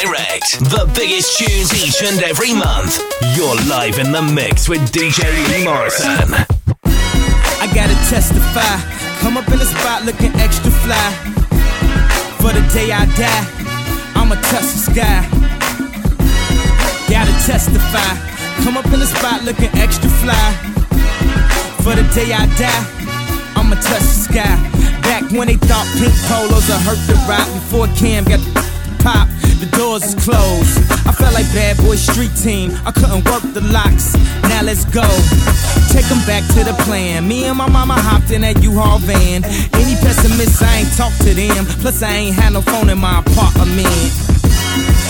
Direct. The biggest tunes each and every month. You're live in the mix with DJ Lee Morrison. I gotta testify. Come up in the spot looking extra fly. For the day I die, I'ma touch the sky. Gotta testify. Come up in the spot looking extra fly. For the day I die, I'ma touch the sky. Back when they thought pink polos would hurt the Roc before Cam got the pop the doors is closed. I felt like bad boy street team. I couldn't work the locks. Now let's go. Take them back to the plan. Me and my mama hopped in that U-Haul van. Any pessimists, I ain't talk to them. Plus, I ain't had no phone in my apartment.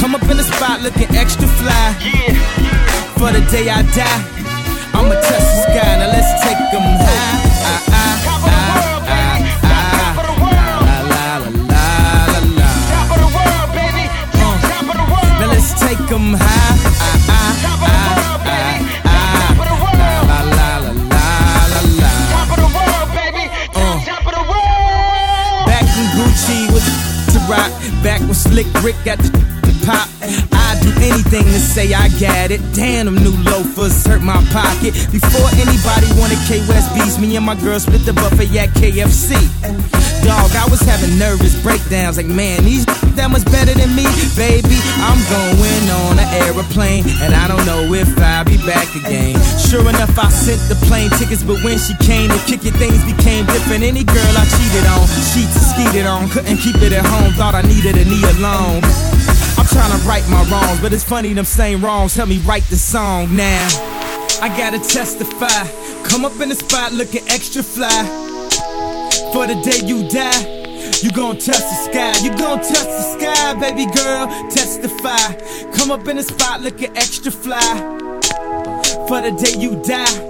Come up in the spot looking extra fly. Yeah. For the day I die, I'ma touch the sky. Now let's take them high. Ah, ah, ah, ah, ah. La, la, la, la, la, la. Top of the world, baby. Top of the world. Now let's take them high. Ah, ah, ah, ah, ah. La, la, la, la, la, la. Top of the world, baby. Top of the world. Back in Gucci with the to rock. Back when Slick Rick got the pop. I'd do anything to say I got it. Damn, them new loafers hurt my pocket. Before anybody wanted K West beats, me and my girl split the buffet at KFC. Dog, I was having nervous breakdowns like, man, these that much better than me, baby. I'm going on an aeroplane, and I don't know if I'll be back again. Sure enough, I sent the plane tickets, but when she came to kick it, things became different. Any girl I cheated on, sheets skeeted on, couldn't keep it at home, thought I needed a Nia Long. I'm trying to right my wrongs, but it's funny them same wrongs help me write the song now. I gotta testify. Come up in the spot looking extra fly. For the day you die, you gon' touch the sky. You gon' touch the sky, baby girl. Testify. Come up in the spot looking extra fly. For the day you die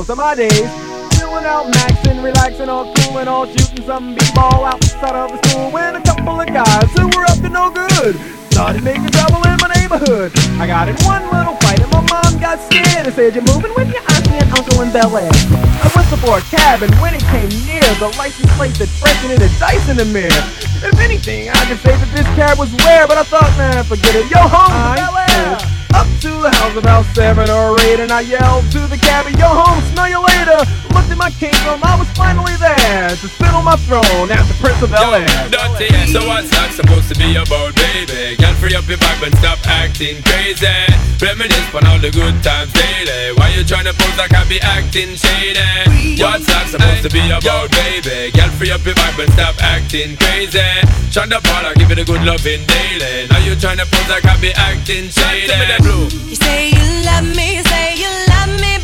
most of my days. Chilling out, maxing, relaxing, all cool and all shooting some b-ball outside of the school when a couple of guys who were up to no good started making trouble in my neighborhood. I got in one little fight and my mom got scared and said, You're moving with your auntie and uncle in Bel Air. I whistled for a cab and when it came near, the license plate said freshen in a dice in the mirror. If anything, I could say that this cab was rare, but I thought, man, forget it. Yo, home Bel Air. Up to the house about seven or eight, and I yelled to the cabbie, Yo, home, smell you later. Looked at my kingdom, I was finally there to sit on my throne as the Prince of Bel Air. Dirty, so what's that supposed to be about, baby? Girl, free up your vibe and stop acting crazy. Reminisce on all the good times daily. Why you trying to pose like I be acting shady? What's that supposed to be about, baby? Girl, free up your vibe and stop acting crazy. Shonda Paula, give it a good loving daily. Now you trying to pose like I be acting shady blue. You say you love me, you say you love me,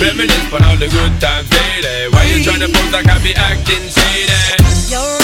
Reminisce on all the good times daily. Why you tryna pose like I be acting shady?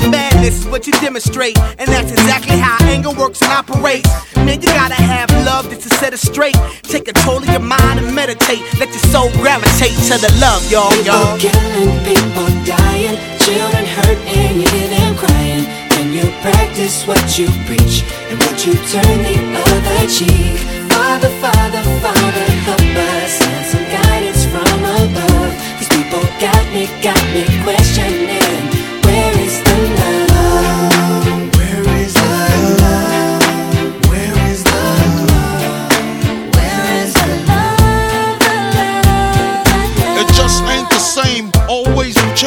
madness is what you demonstrate. And that's exactly how anger works and operates. Man, you gotta have love just to set it straight. Take control of your mind and meditate. Let your soul gravitate to the love, y'all, y'all. People killing, people dying, children hurt, and you hear them crying Can you practice what you preach and would you turn the other cheek? Father, Father, Father, help us and some guidance from above. These people got me, got me questioning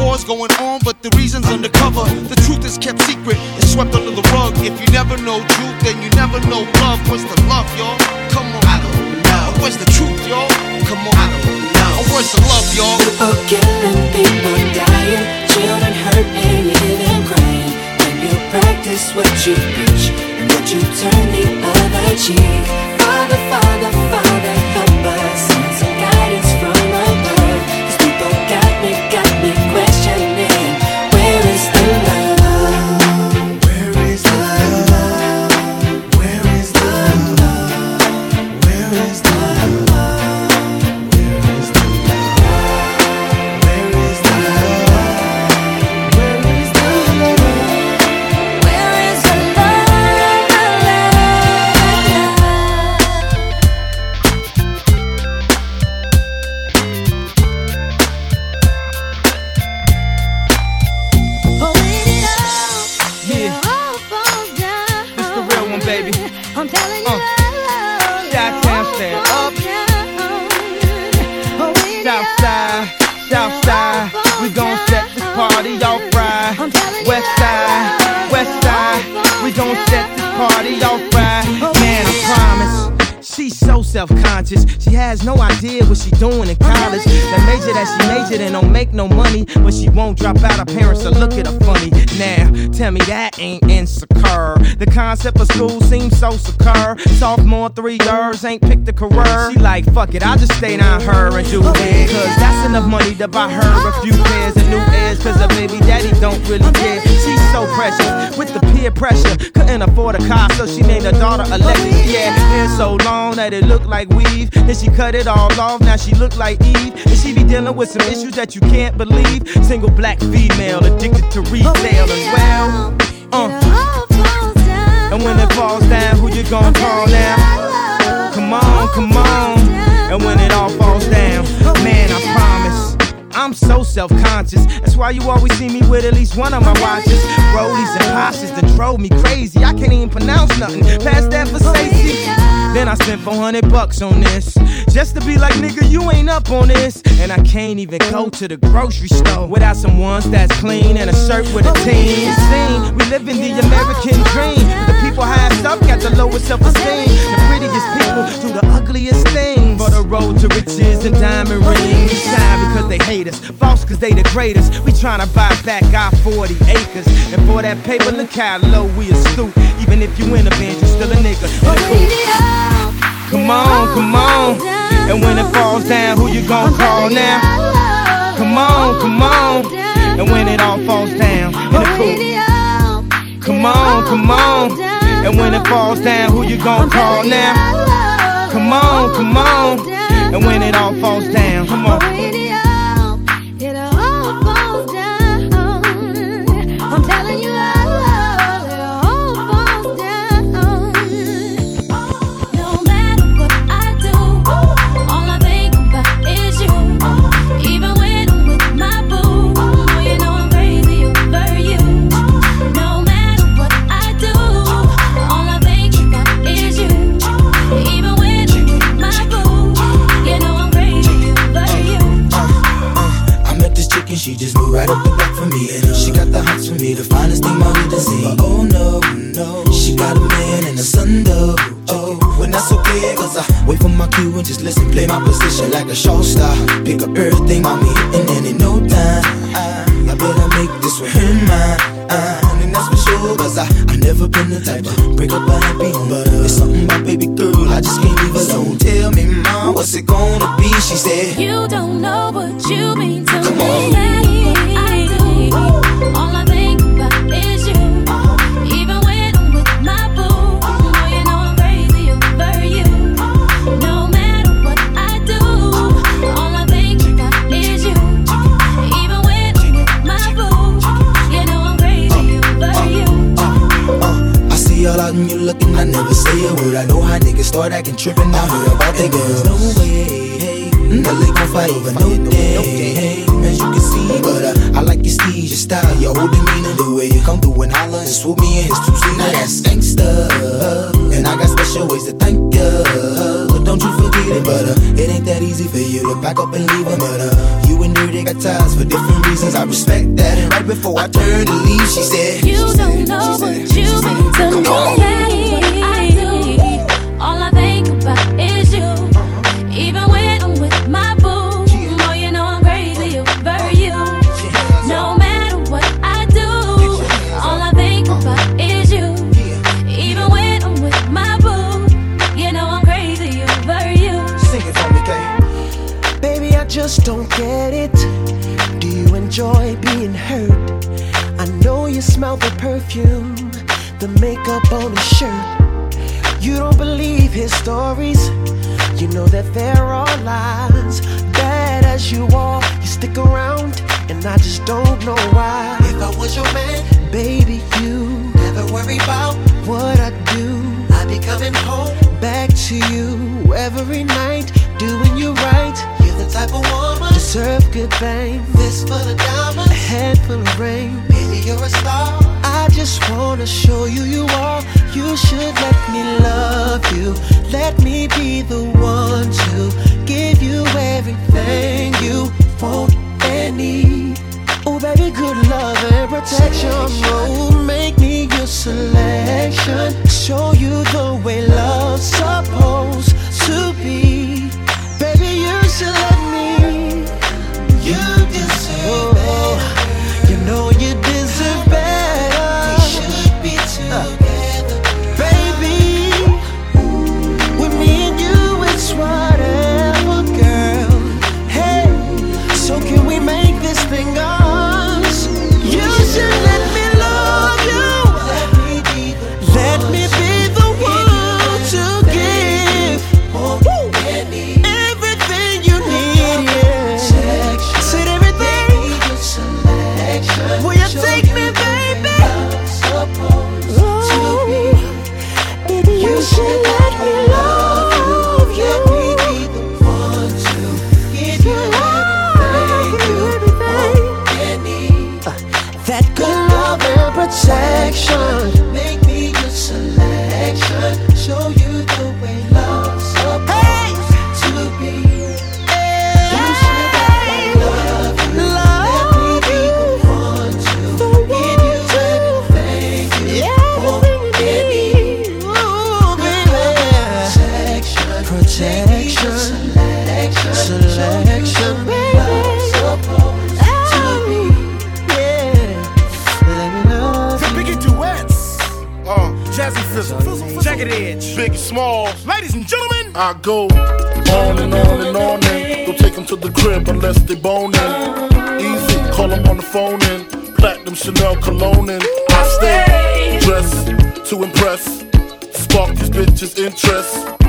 A war's going on, but the reason's undercover. The truth is kept secret, it's swept under the rug. If you never know truth, then you never know love. What's the love, y'all? Come on. I don't know. Where's the truth, y'all? Come on. I don't know. Where's the love, y'all? People killing, people dying, children hurt and you crying. When you practice what you preach, and would you turn the other cheek? Father, Father, Father, self-conscious. She has no idea what she doing in college. That major that she majored in don't make no money, but she won't drop out. Her parents will look at her funny. Now, tell me that ain't insecure. The concept of school seems so secure. Sophomore, three years, ain't picked a career. She like, fuck it, I'll just stay down her and do it. Cause that's enough money to buy her a few pairs of new ears. Cause her baby daddy don't really care. She's so precious with the peer pressure. Couldn't afford a car, so she named her daughter Alexis. Yeah, hair so long that it looked like weave. Then she cut it all off, now she look like Eve. And she be dealing with some issues that you can't believe. Single black female addicted to retail as well. Uh. And when it falls down, who you gonna call now? Come on, come on. And when it all falls down, man, I promise. I'm so self-conscious. That's why you always see me with at least one of my watches. Rollies and Porsches that drove me crazy. I can't even pronounce nothing past that for safety. Then I spent 400 bucks on this. Just to be like, nigga, you ain't up on this. And I can't even go to the grocery store without some ones that's clean and a shirt with a team. Seen, we live in the American dream. The people highest up got the lowest self esteem. The prettiest people do the road to riches and diamond rings. Shy because they hate us, false because they the greatest. We tryna buy back our 40 acres. And for that paper, look how low we stoop. Even if you in a band, you still a nigga. Come on, come on. And when it falls down, who you gonna call now? Come on, come on. And when it all falls down, in the cool. Come on, come on. And when it falls down, who you gonna call now? Come on, come on. And when it all falls down, come on. tripping out here about the girls. No way, hey, mm-hmm. They gon' fight over no day, hey. As you can see, but uh, I like your steeze, your style, your whole demeanor, the way you come through and holler and swoop me in his two seat. Now that's gangsta, and I got special ways to thank you. But don't you forget it, but uh, it ain't that easy for you to back up and leave him. But uh, you and her, they got ties for different reasons. I respect that. And right before I turned to leave, she said, You don't know. section. Make me your selection. Show you. Ugly Biggie Smalls. Ladies and gentlemen, I go on and on and on and don't take them to the crib unless they boning. Easy, call them on the phone and platinum Chanel cologne and I stay dressed to impress, spark these bitches' interest.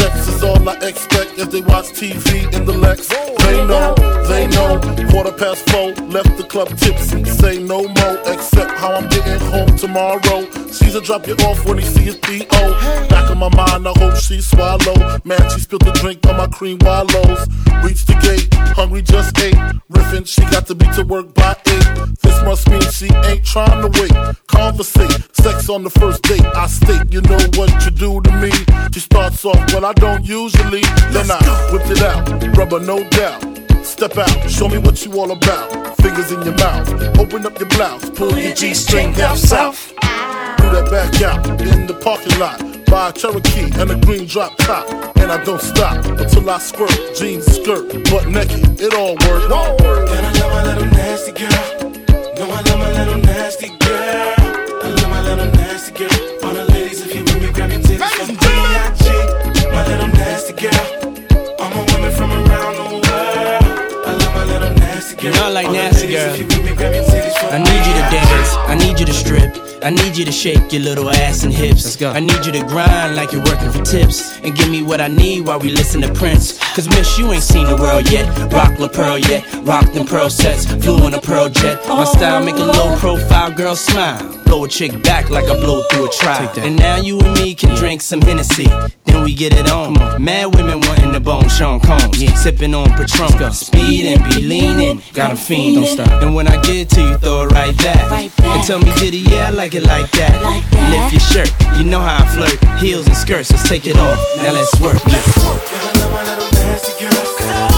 Sex is all I expect as they watch TV in the Lex. They know, they know. Quarter past four, left the club tipsy. Say no more, except how I'm getting home tomorrow. Caesar drop you off when he see his B.O. Back in my mind, I hope she swallow. Man, she spilled the drink on my cream wallows. Reach the gate, hungry just ate. Riffin', she got to be to work by eight. This must mean she ain't trying to wait. Conversate, sex on the first date. I state, you know what you do to me. She starts off, well, I don't usually. Then I whip it out, rubber no doubt. Step out, show me what you all about. Fingers in your mouth, open up your blouse, pull your G string down south. Do that back out in the parking lot. Buy a Cherokee and a green drop top. And I don't stop until I squirt. Jeans, skirt, butt naked, it all works. And I love my little nasty girl. No, I love my little nasty girl. I love my little nasty girl. All the ladies, if you with me, grab your titties from B.I.G. My little nasty girl. All my women from around the world. I love my little nasty girl. I like All nasty girl. If you with me, grab your titties from I need you to dance, I need you to strip. I need you to shake your little ass and hips. Let's go. I need you to grind like you're working for tips. And give me what I need while we listen to Prince. Cause miss, you ain't seen the world yet. Rock La Perla yet. Rock them pearl sets. Flew on a pearl jet. My style make a low profile girl smile. Blow a chick back like I blow through a trial. And now you and me can drink some Hennessy. Then we get it on. Mad women wanting the bone Sean Combs. Sipping on Patron. Speed and be leaning. Got a fiend. Don't stop. And when I get to you, throw it right back. And tell me, did yeah, I like it like that. Lift your shirt. You know how I flirt. Heels and skirts. Let's take it off. Now let's work. Yeah. What?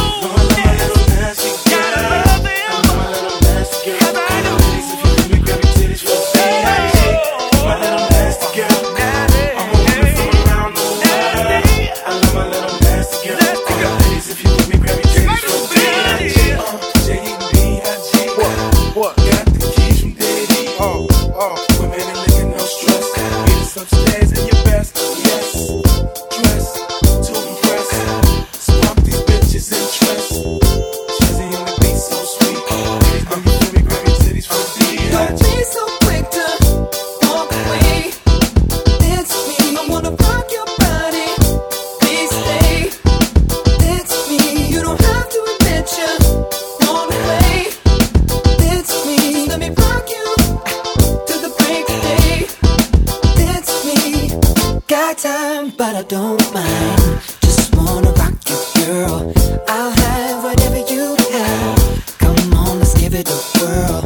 Don't mind. Just wanna rock you, girl. I'll have whatever you have. Come on, let's give it a whirl.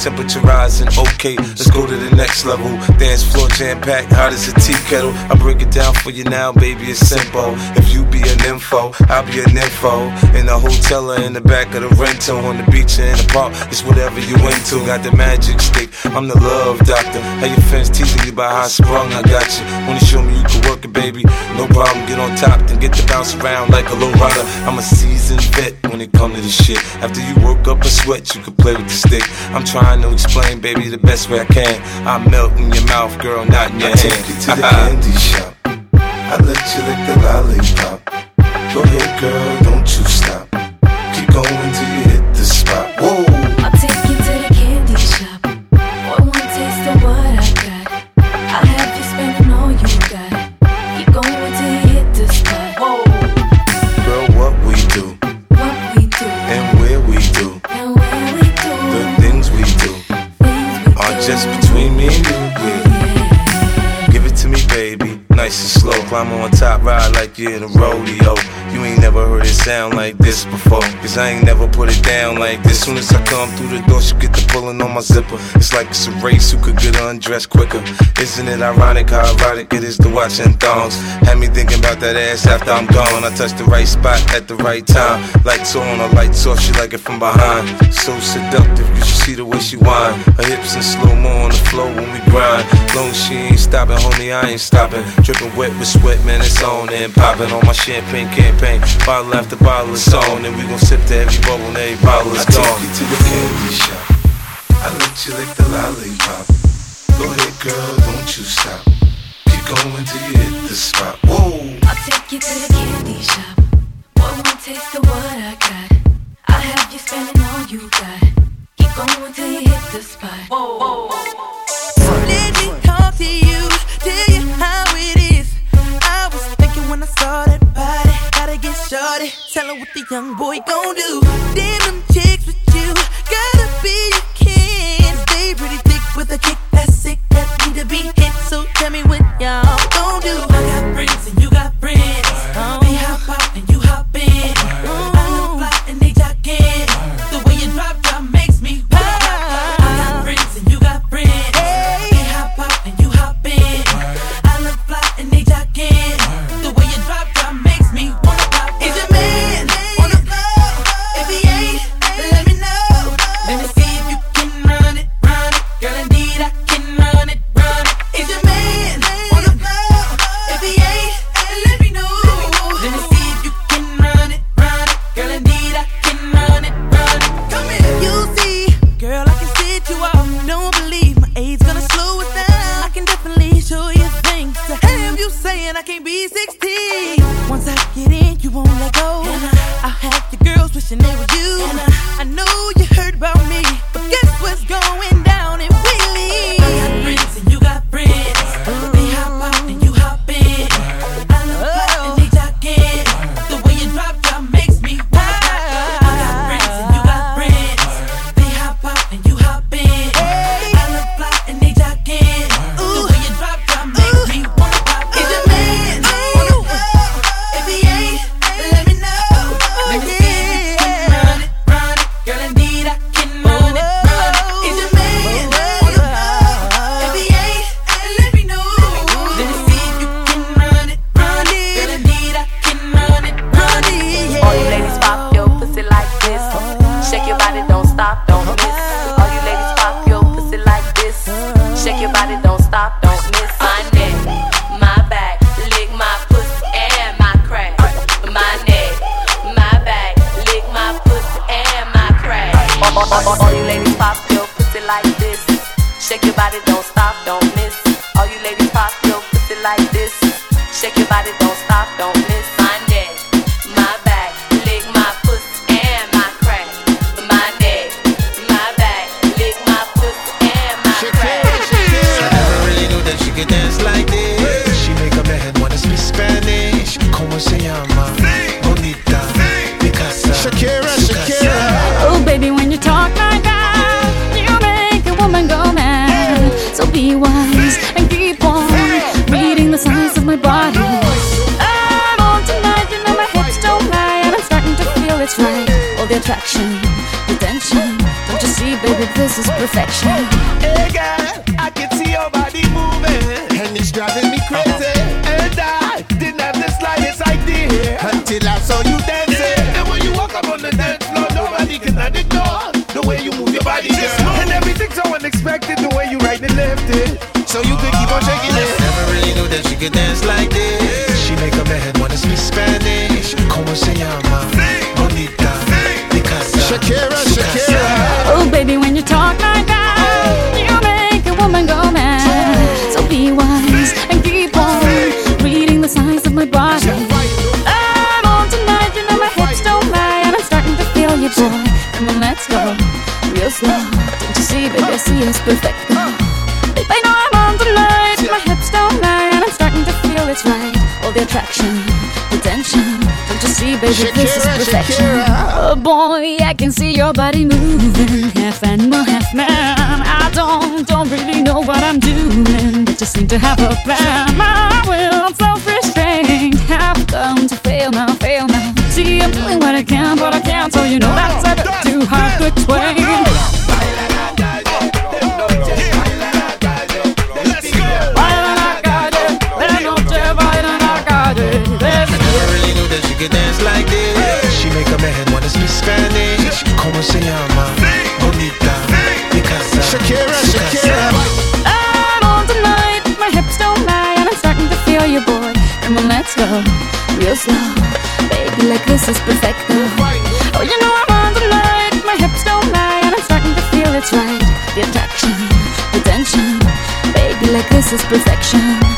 temperature rising. Okay, let's go to the next level. Dance floor jam packed, hot as a tea kettle. I break it down for you now, baby. It's simple. If you be an info, I'll be an info. In the hotel or in the back of the rental, on the beach or in the park, it's whatever you into. Got the magic stick, I'm the love doctor. How your fans teasing you about how sprung, I got you. Wanna show me you can work it, baby? No problem, get on top, then get to bounce around like a low rider. I'm a seasoned vet when it comes to this shit. After you work up a sweat, you can play with the stick. I'm trying to explain, baby, the best way I can. I melt in your mouth, girl, not in your I hand. Take you to the candy shop. I let you lick the lollipop. Go ahead, girl, don't you in a rodeo. You ain't never heard it sound like this before. Cause I ain't never put it down like this. Soon as I come through the door, she get the pulling on my zipper. It's like it's a race who could get undressed quicker. Isn't it ironic how erotic it is to watch in thongs? Had me thinking about that ass after I'm gone. I touch the right spot at the right time. Lights on or lights off, she like it from behind. So seductive, you should see the way she whine. Her hips in slow mo on the floor when we grind. Long she ain't stopping, homie, I ain't stopping. Dripping wet with sweat, man, it's on and popping on my champagne campaign. Bottle after bottle is on, and we gon' sip to every bubble and every bottle is I gone. take you to the candy shop. I let you lick the lollipop. Go ahead, girl, don't you stop. Keep going till you hit the spot. Whoa. I'll take you to the candy shop. One more taste of what I got. I'll have you spending all you got. Keep going till you hit the spot. Whoa, whoa, whoa. So let me talk to you, tell you how it is. I was thinking when I saw that body, gotta get shorty. Tell her what the young boy gon' do. Damn them chicks with you, gotta be a king. They pretty thick with a kick that's sick that need to be hit. So tell me what y'all gon' do. I got friends and you got friends. All, you ladies pop your pussy like this. Shake your body, this is. Hey girl, I can see your body moving, and it's driving me crazy. And I didn't have the slightest idea until I saw you dancing. And when you walk up on the dance floor, nobody can ignore the way you move your body, girl. And everything's so unexpected, the way you right and left it. So you could keep on shaking it. Never really knew that she could dance like attraction, attention. Don't you see, baby, Shakira, this is perfection. Shakira. Oh boy, I can see your body moving, half animal, half man. I don't, don't really know what I'm doing, but just seem to have a plan. I will this is perfect. Oh, you know I'm on the tonight. My hips don't lie, and I'm starting to feel it's right. The attraction, the tension, baby, like this is perfection.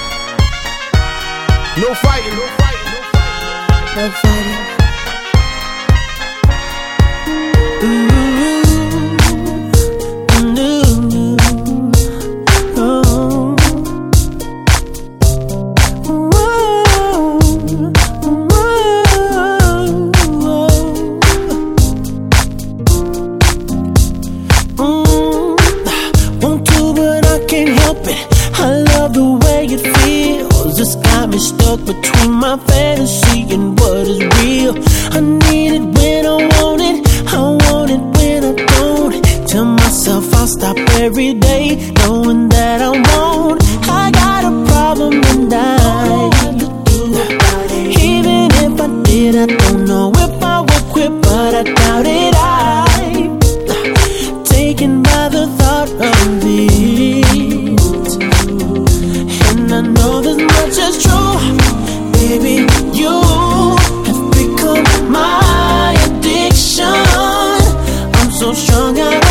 so strong I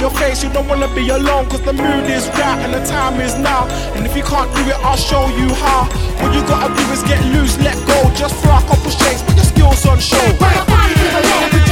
your face, you don't wanna be alone, cause the mood is right and the time is now. And if you can't do it, I'll show you how. All you gotta do is get loose, let go, just throw a couple shakes, put your skills on show.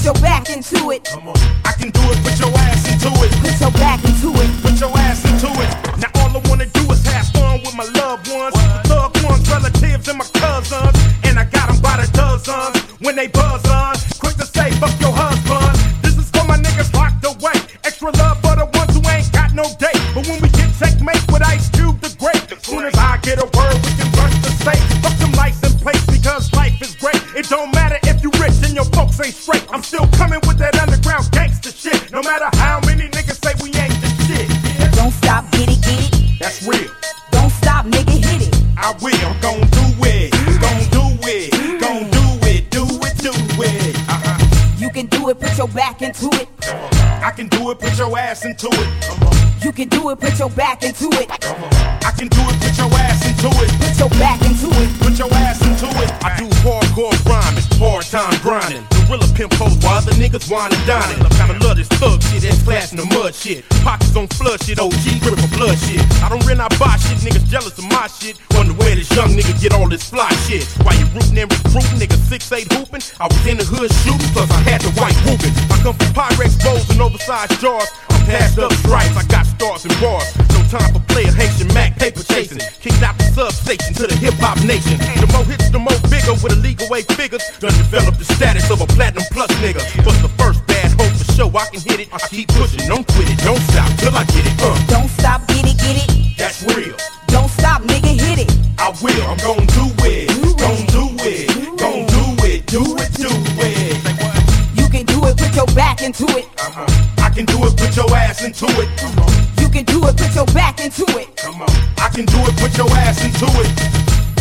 put your back into it. Come on. I can do it, put your ass into it. Put your back into it. Put your ass into it. Now all I wanna do is have fun with my loved ones, what? loved ones, relatives, and my cousins. And I got them by the dozens when they buzz. Your back into it. I can do it, put your ass into it. Put your back into it. Put your ass into it. I do hardcore rhyming, hard time grinding. Gorilla pimp hoes while other niggas wine and dining. Kinda love this thug shit, that's class in the mud shit. Pockets on flood shit, OG grip for blood shit. I don't rent, I buy shit, niggas jealous of my shit. Wonder where this young nigga get all this fly shit. While you rootin' and recruiting, niggas six eight hooping. I was in the hood shooting, plus I had the white whooping. I come from Pyrex bowls and oversized jars. Way figures. Done developed the status of a platinum plus nigga. But the first bad hope for show, I can hit it. I keep pushing, don't quit it, don't stop till I get it. Uh, Don't stop, get it, get it. that's real. Don't stop, nigga, hit it. I will, I'm gon' do it, Do gon' do it, Do gon' do it, do it, do it. You can do it, put your back into it. Uh-huh. I can do it, put your ass into it. You can do it, put your back into it. Come on. I can do it, put your ass into it.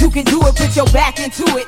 You can do it, put your back into it.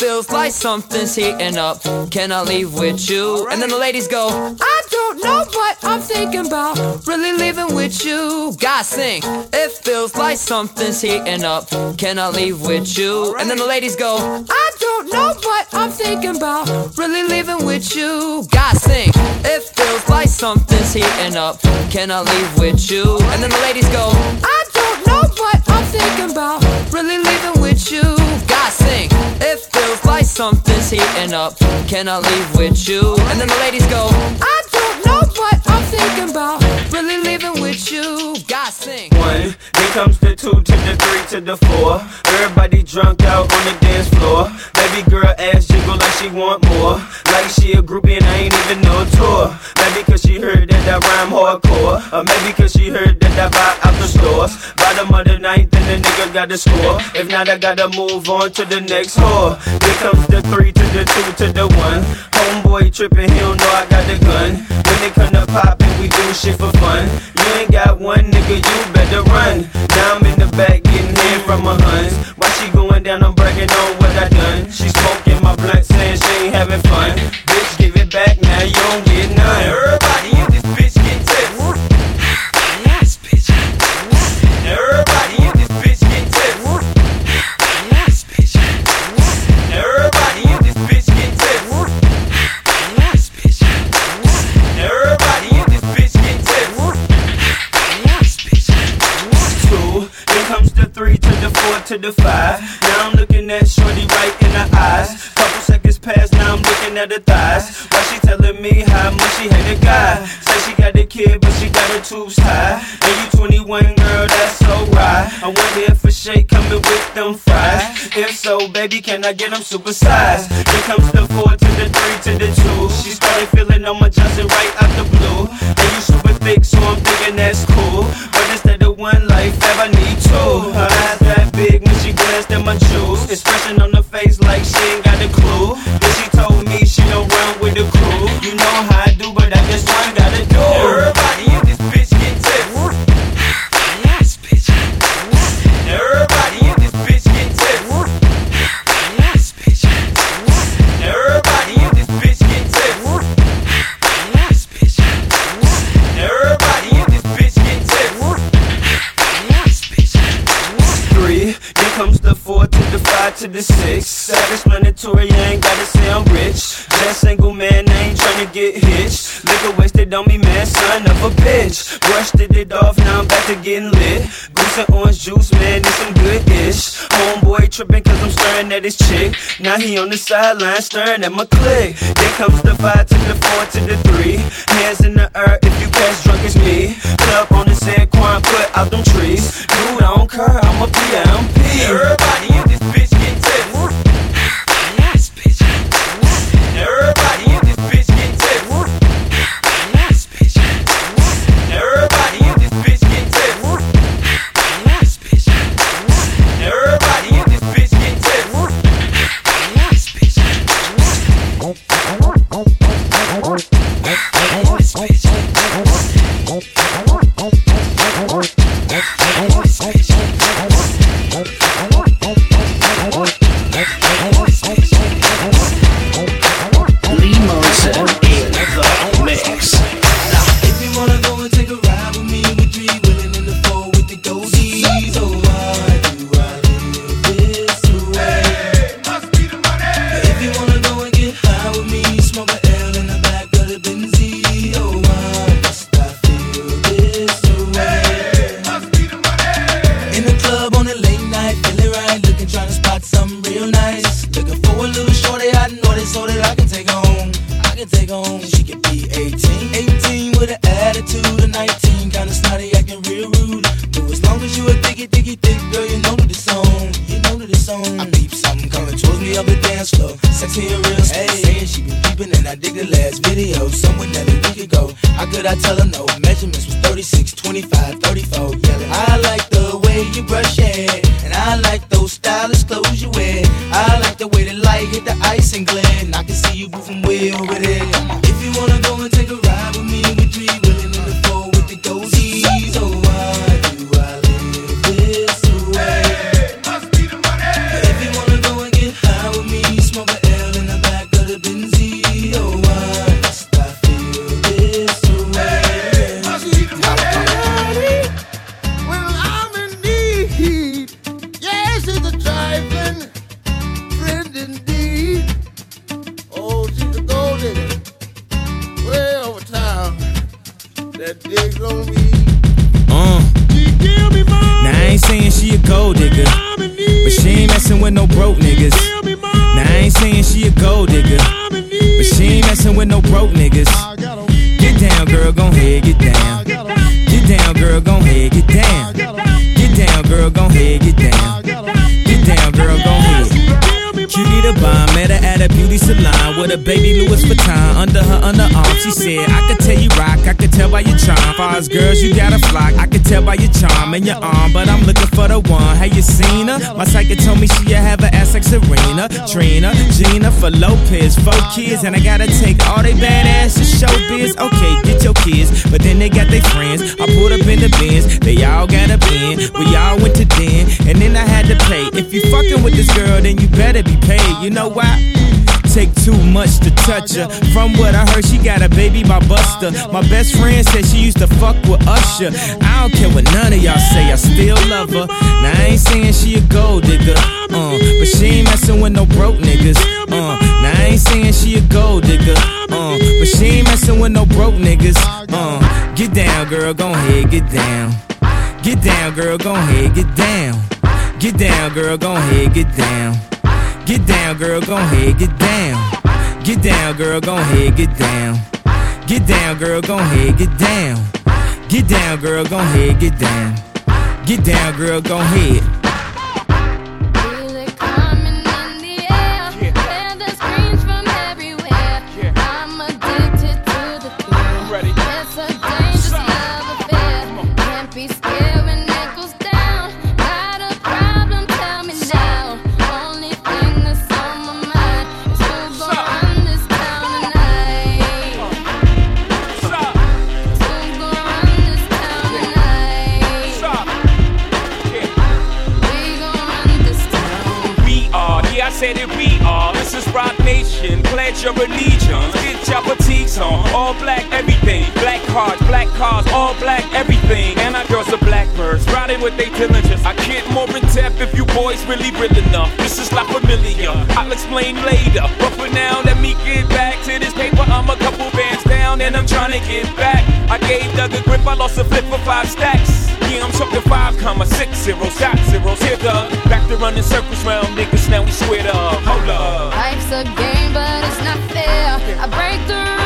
feels like something's heating up. Can I leave with you? And then the ladies go, I don't know, what I'm thinking about really leaving with you. Guys sing, it feels like something's heating up. Can I leave with you? And then the ladies go, I don't know, what I'm thinking about really leaving with you. Guys sing, it feels like something's heating up. Can I leave with you? And then the ladies go, I don't know, but I'm thinking about really leaving with you. Guys sing, it feels like something's heating up. Can I leave with you? And then the ladies go, I don't know, what thinking about really leaving with you. Guys sing. One, then comes the two to the three to the four. Everybody drunk out on the dance floor. Baby girl ass jiggle like she want more. Like she a groupie and I ain't even no tour. Maybe cause she heard that I rhyme hardcore. Or maybe cause she heard that I buy out the stores. Bottom of the ninth and the nigga got the score. If not, I gotta move on to the next whore. Here comes the three to the two to the one. Homeboy tripping, he don't know I got the gun. When they come to we do shit for fun. You ain't got one nigga, you better run. Now I'm in the back getting head from my huns. While she going down, I'm bragging on what I done. She smoking my blunt, saying she ain't having fun. Bitch, give it back now, you don't get none. Everybody in this bitch to the five. Now I'm looking at Shorty right in the eyes. Couple seconds pass, now I'm looking at her thighs. Why she telling me how much she hate a guy. Say she got the kid, but she got her tubes high. And you 21, girl, that's so right. I wonder if a shake coming with them fries. If so, baby, can I get them supersized? Here comes the four to the three to the two. She started feeling on my Johnson right out the blue. And you super thick, so I'm thinking that's cool. But instead of one life, I need two. Her big when she glanced at my jewels. Expression on the face like she ain't got a clue. Then she told me she don't run with the crew. You know how I do, but I guess one gotta do. Everybody to the six. Self-explanatory, you ain't gotta say I'm rich. Just single man, I ain't tryna get hitched. Liquor wasted on me, man, son of a bitch. Brushed it off, now I'm back to getting lit. Goose and orange juice, man, it's some good ish. Homeboy tripping cause I'm staring at his chick. Now he on the sideline staring at my click. Then comes the five to the four to the three. Hands in the air if you catch drunk as me. Club on the San Quan, put out them trees. Dude, I don't care, I'm a PMP. Everybody kids, and I gotta take all they badass to show biz. Okay, get your kids, but then they got their friends. I pulled up in the bins, they all got a bin. We all went to den, and then I had to pay. If you fucking with this girl, then you better be paid. You know why? Take too much to touch her. From what I heard, she got a baby by Buster. My best friend said she used to fuck with Usher. I don't care what none of y'all say, I still love her. Now I ain't saying she a gold digger, uh, but she ain't messing with no broke niggas. Uh, ain't saying she a gold digger, uh, but she ain't messing with no broke niggas. Uh, get down, girl, gon' head, get down. Get down, girl, gon' head, get down. Get down, girl, gon' head, get down. Get down, girl, gon' head, get down. Get down, girl, gon' head, get down. Get down, girl, gon' head, get down. Get down, girl, gon' head, get down. Get down, girl, gon' head. Your allegiance. Get your boutiques on, all black everything. Black cards, black cars, all black everything. And our girls are blackbirds, riding with their diligence. I get more in depth if you boys really real enough. This is La Familia, I'll explain later. But for now, let me get back to this paper. I'm a couple bands down and I'm trying to get back. I gave Doug a grip, I lost a flip for five stacks. Yeah, I'm talking five comma six zeros, dot zeros. Here, Doug, back to running circles round niggas. Now we squared up. Hold up. Life's a game, but it's not fair. I break the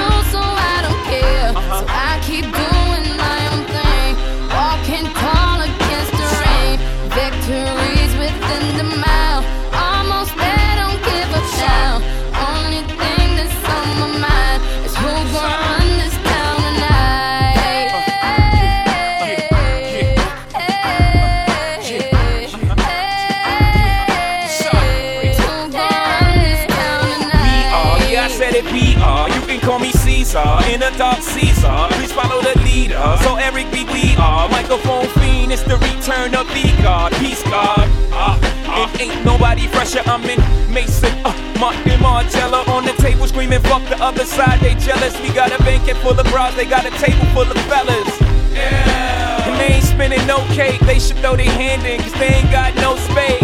a. Please follow the leader. So Eric B, we are. Microphone fiend, it's the return of the God. Peace God. Uh, uh, and ain't nobody fresher. I'm in Mason, uh, Martin Margiela on the table screaming, fuck the other side. They jealous. We got a banquet full of bras, they got a table full of fellas. Yeah. And they ain't spinning no cake, they should throw their hand in, cause they ain't got no space.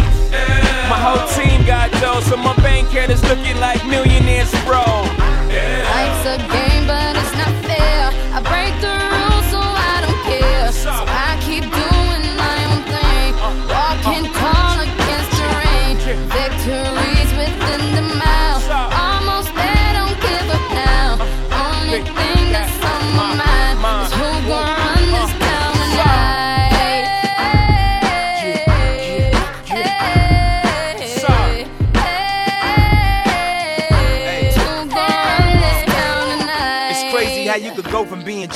My whole team got dough, so my bank account is looking like millionaires, bro. Life's a game, but it's not fair. Break the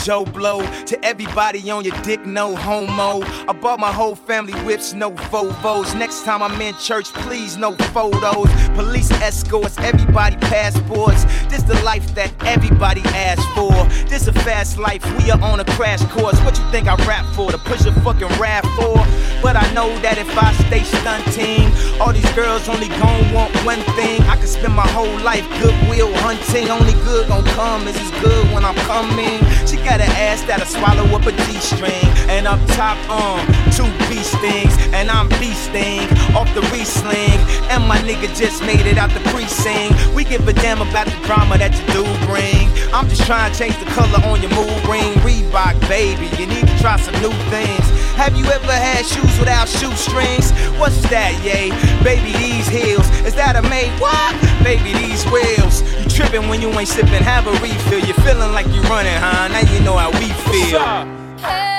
Joe Blow. To everybody on your dick, no homo. I bought my whole family whips, no Vovos. Next time I'm in church, please, no photos. Police escorts, everybody passports. This the life that everybody asks for. This a fast life, we are on a crash course. What you think I rap for? To push a fucking rap for? But I know that if I stay stunting, all these girls only gon' want one thing. I could spend my whole life goodwill hunting. Only good gon' come is as good when I'm coming. She got Got an ass that'll swallow up a D string, And up top, um, two beast things. And I'm beasting off the re-sling. And my nigga just made it out the precinct. We give a damn about the drama that you do bring. I'm just trying to change the color on your mood ring. Reebok, baby, you need to try some new things. Have you ever had shoes without shoestrings? What's that, yay? Baby, these heels. Is that a made what? Baby, these wheels tripping when you ain't sipping. Have a refill. You're feeling like you running, huh? Now you know how we feel. Hey.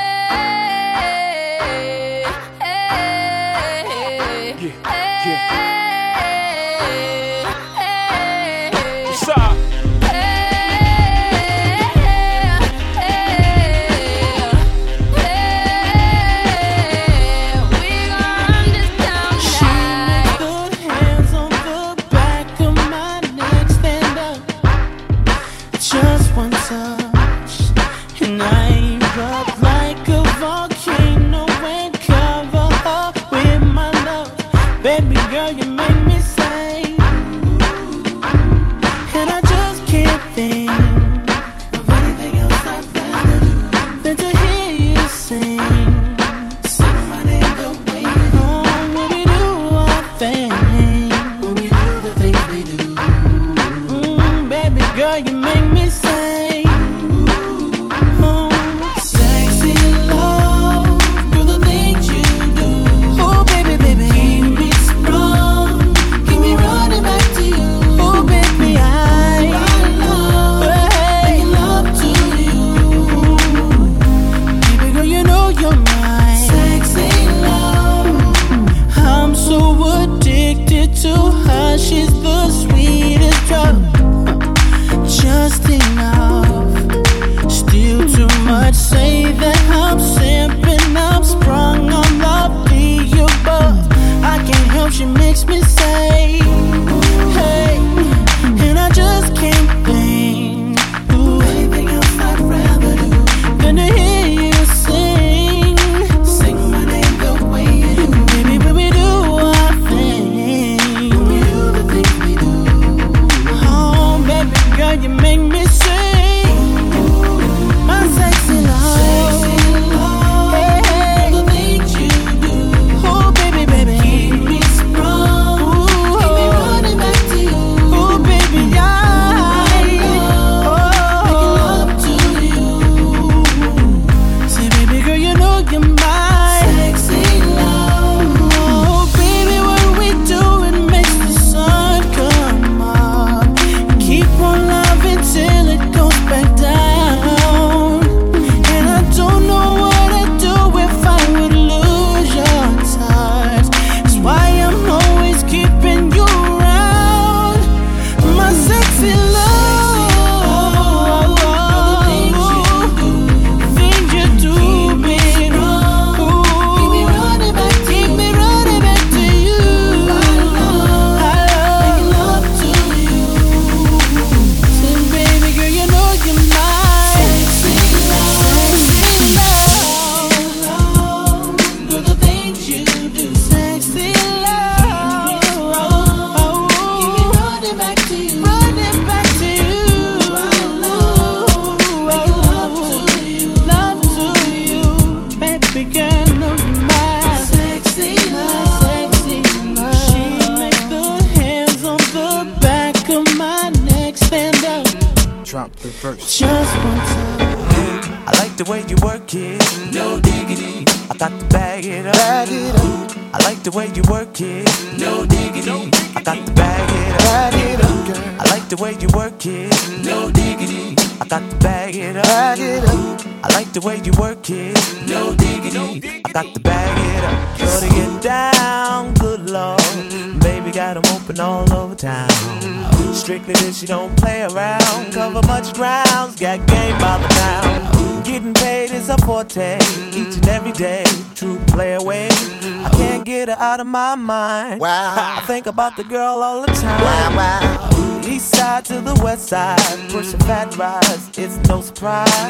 about the girl all the time. Wow, wow. East side to the west side, pushing fat rise, it's no surprise.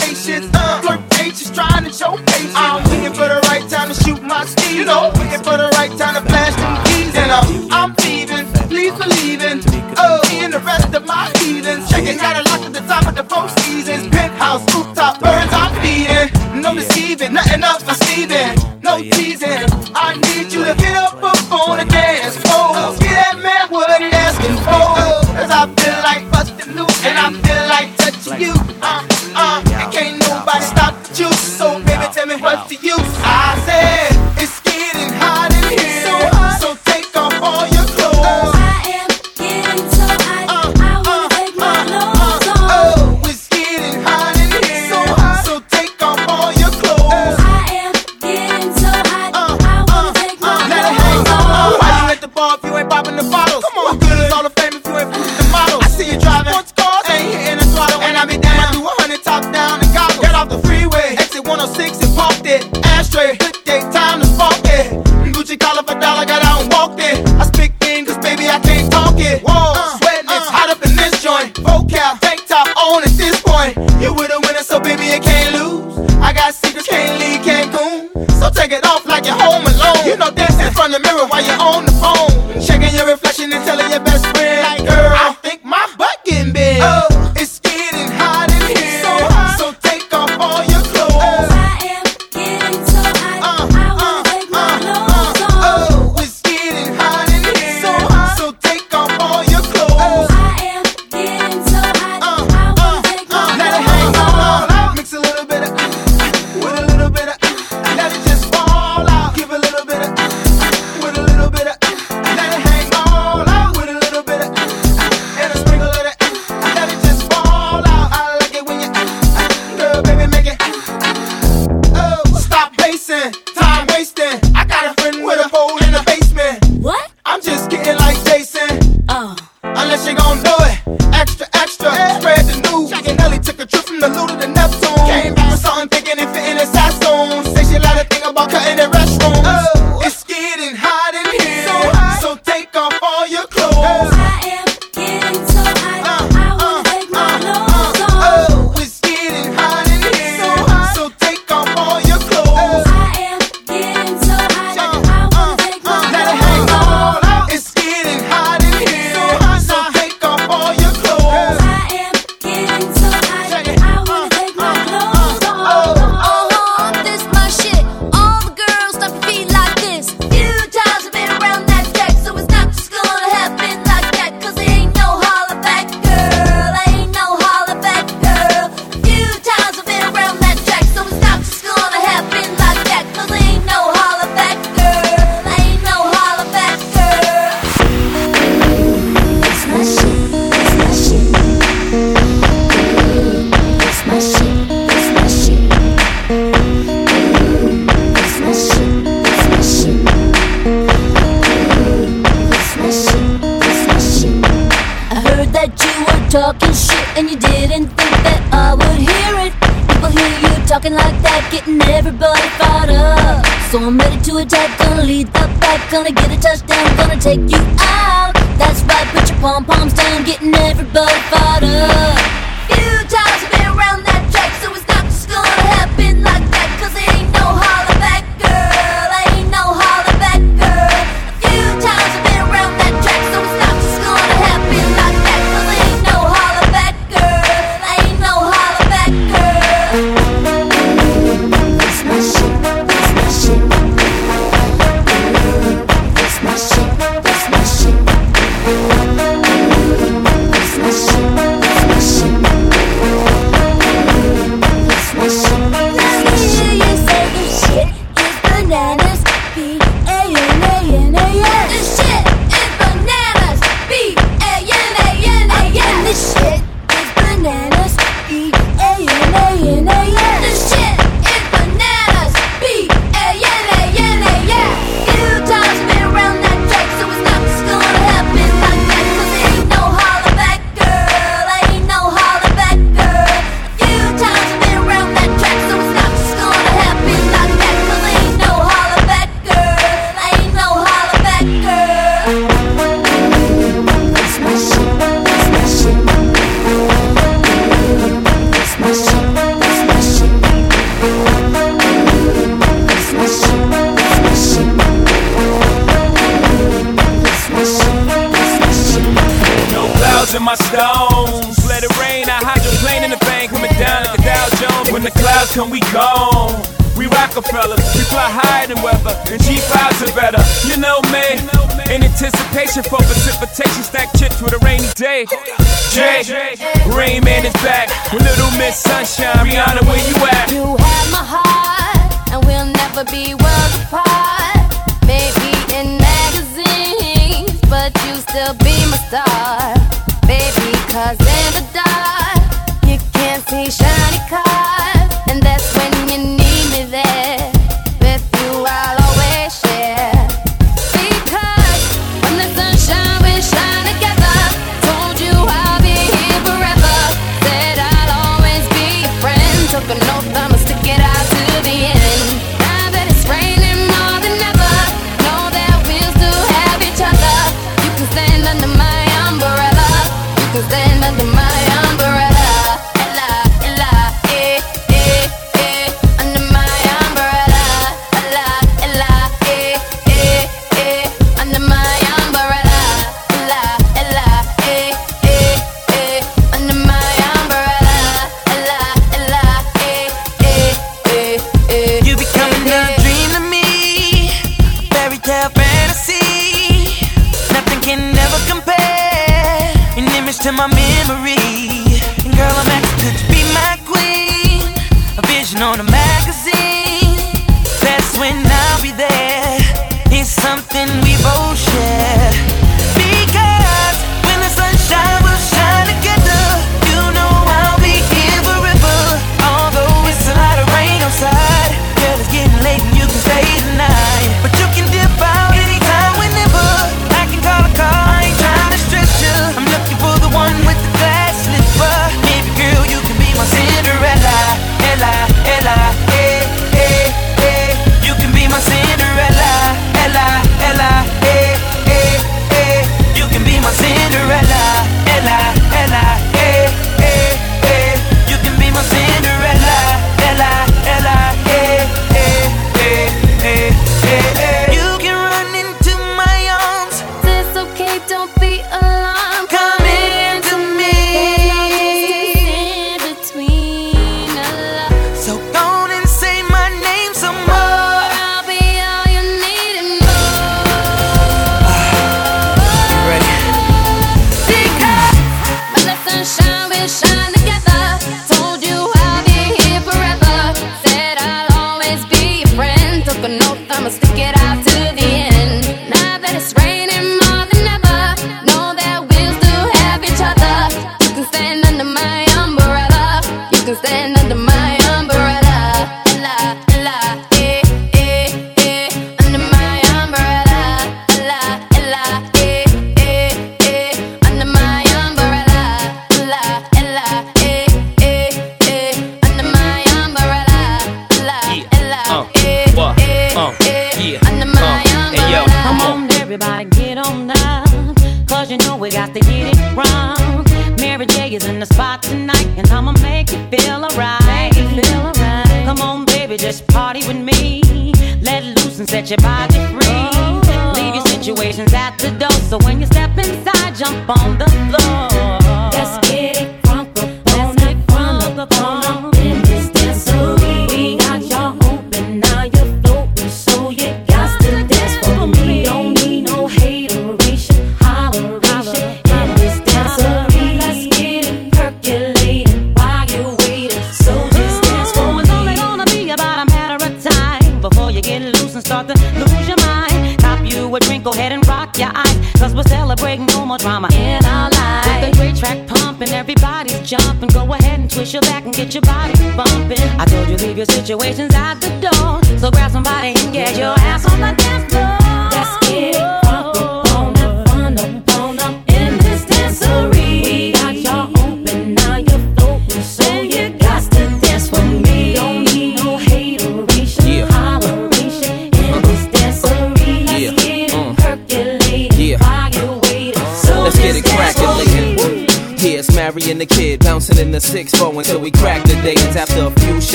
patience. Uh, flirtatious, trying to show patience. I'm waiting for the right time to shoot my steed. You know, waiting for the right time to blast them keys. And I'm, I'm feeling.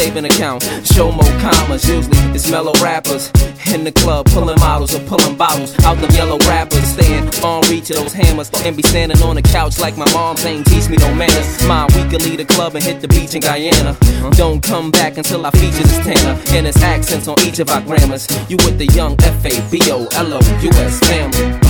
Saving account show more commas. Usually it's mellow rappers in the club pulling models or pulling bottles out the yellow rappers. Staying on reach of those hammers and be standing on the couch like my mom's ain't teach me no manners. My we could leave the club and hit the beach in Guyana. Don't come back until I feature this Tanner and his accents on each of our grammars. You with the young F A B O L O U S family.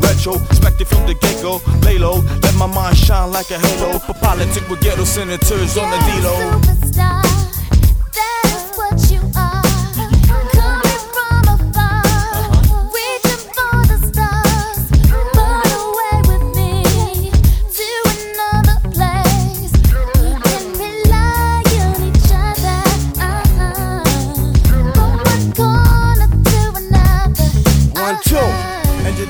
retro, expected from the get go. Lay low, let my mind shine like a halo. For politic with ghetto senators on the D-Lo. One,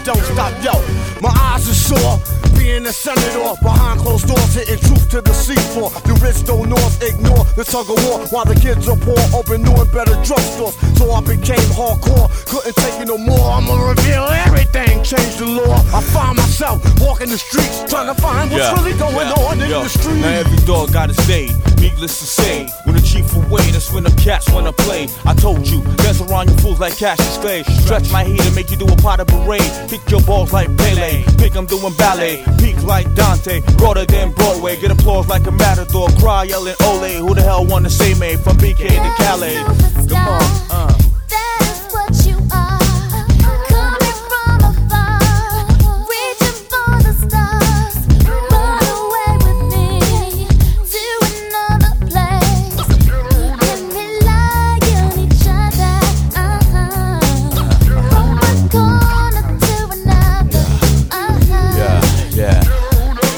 don't stop, yo. My eyes are sore. Being a senator behind closed doors, hitting truth to the seafloor. The rich don't north ignore the tug of war while the kids are poor. Open new and better drugstores, so I became hardcore. Couldn't take it no more. I'ma reveal everything, change the law. I find myself walking the streets, trying to find what's really going yeah, on in yo. the street. Now every dog got its day. Needless to say, when the chief away, that's when the cats wanna play. I told you, dance around you fools like Cassius Clay. Stretch my heat and make you do a pot of parade. Kick your balls like Pele. Think I'm doing ballet. Peak like Dante. Broader than Broadway. Get applause like a matador. Cry yelling Ole. Who the hell wanna say me? From BK to Calais. Come on, uh.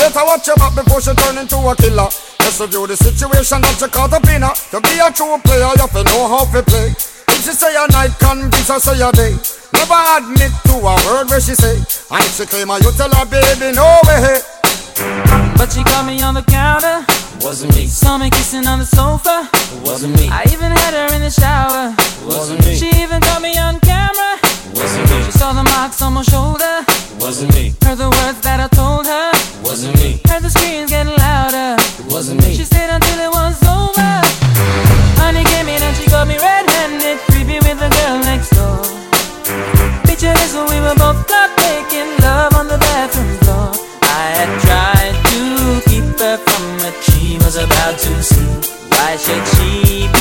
Better watch your back before she turn into a killer. Just review the situation that you caught up in her. To be a true player, you have to know how to play. If she say a night, convince her say a day. Never admit to a word where she say. And if she claim her, you tell her, baby, no way. But she caught me on the counter. Wasn't me. Saw me kissing on the sofa. Wasn't me. I even had her in the shower. Wasn't me. She even caught me on camera. Wasn't me. She saw the marks on my shoulder. It wasn't me. Heard the words that I told her. It wasn't me. Heard the screams getting louder. It wasn't me. She stayed until it was over. Honey came in and she got me red-handed, creepy with the girl next door. Picture this when we were both caught making love on the bathroom floor. I had tried to keep her from what she was about to see. Why should she believe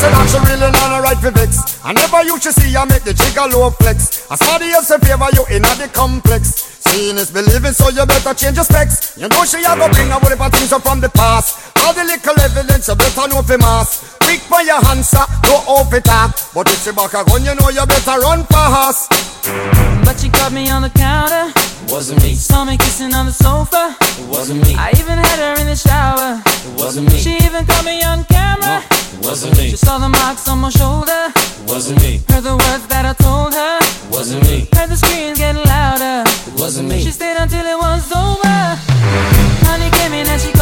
Make she know say that she really not a right for vex. I never used to see her make the jigger low flex. As somebody else in favor you in the complex. Seeing is believing, so you better change your specs. You know she a go bring a whole heap of things up from the past. All the little evidence you better know for mass. Quick for your answer, no off it talk. But if she back a gun, you know you better run fast. But she caught me on the counter. Wasn't me. Saw me kissing on the sofa. It wasn't me. I even had her in the shower. It wasn't me. She even caught me on camera. It wasn't me. She saw the marks on my shoulder. It wasn't me. Heard the words that I told her. It Wasn't me. Heard the screams getting louder. It wasn't me. She stayed until it was over. Honey came in and she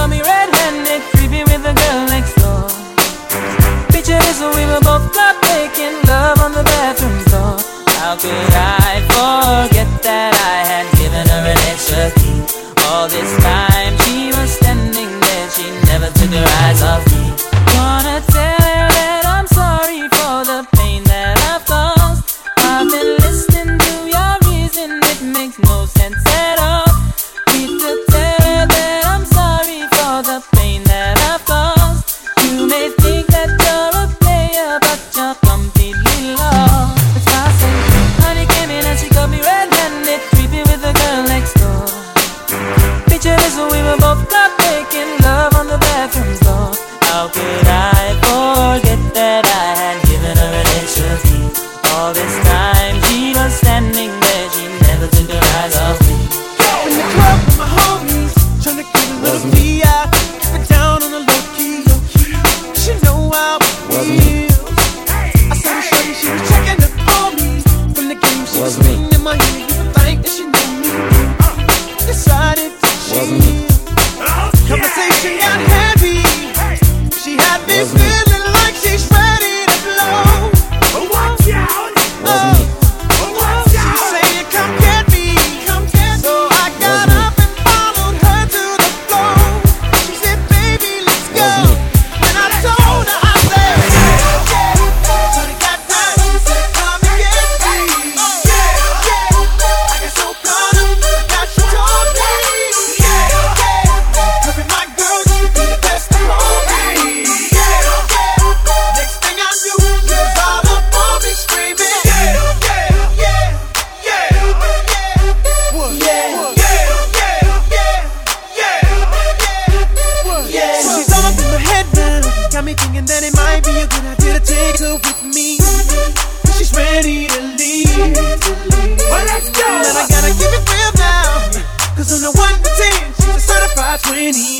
20.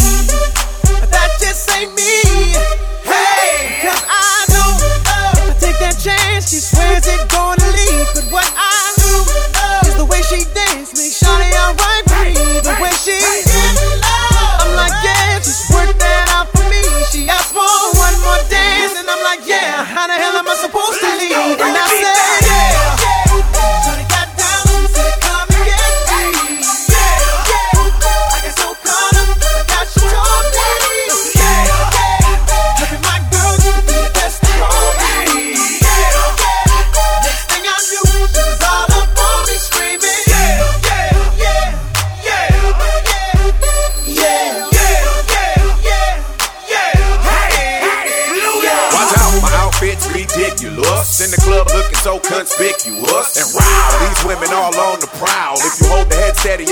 That just ain't me.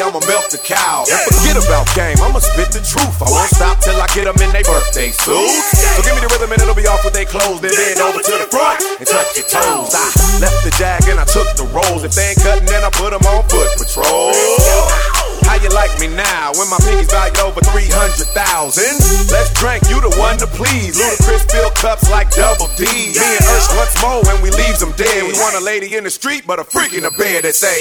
I'ma milk the cow. And forget about game, I'ma spit the truth. I won't stop till I get them in their birthday suits. So give me the rhythm and it'll be off with they clothes. Then bend over to the front and touch your toes. I left the jag and I took the rolls. If they ain't cutting, then I put them on foot patrol. How you like me now when my pinky's valued over 300,000? Let's drink, you the one to please. Ludacris fill cups like double D. Me and Ursh once more when we leaves them dead. We want a lady in the street, but a freak in the bed that say,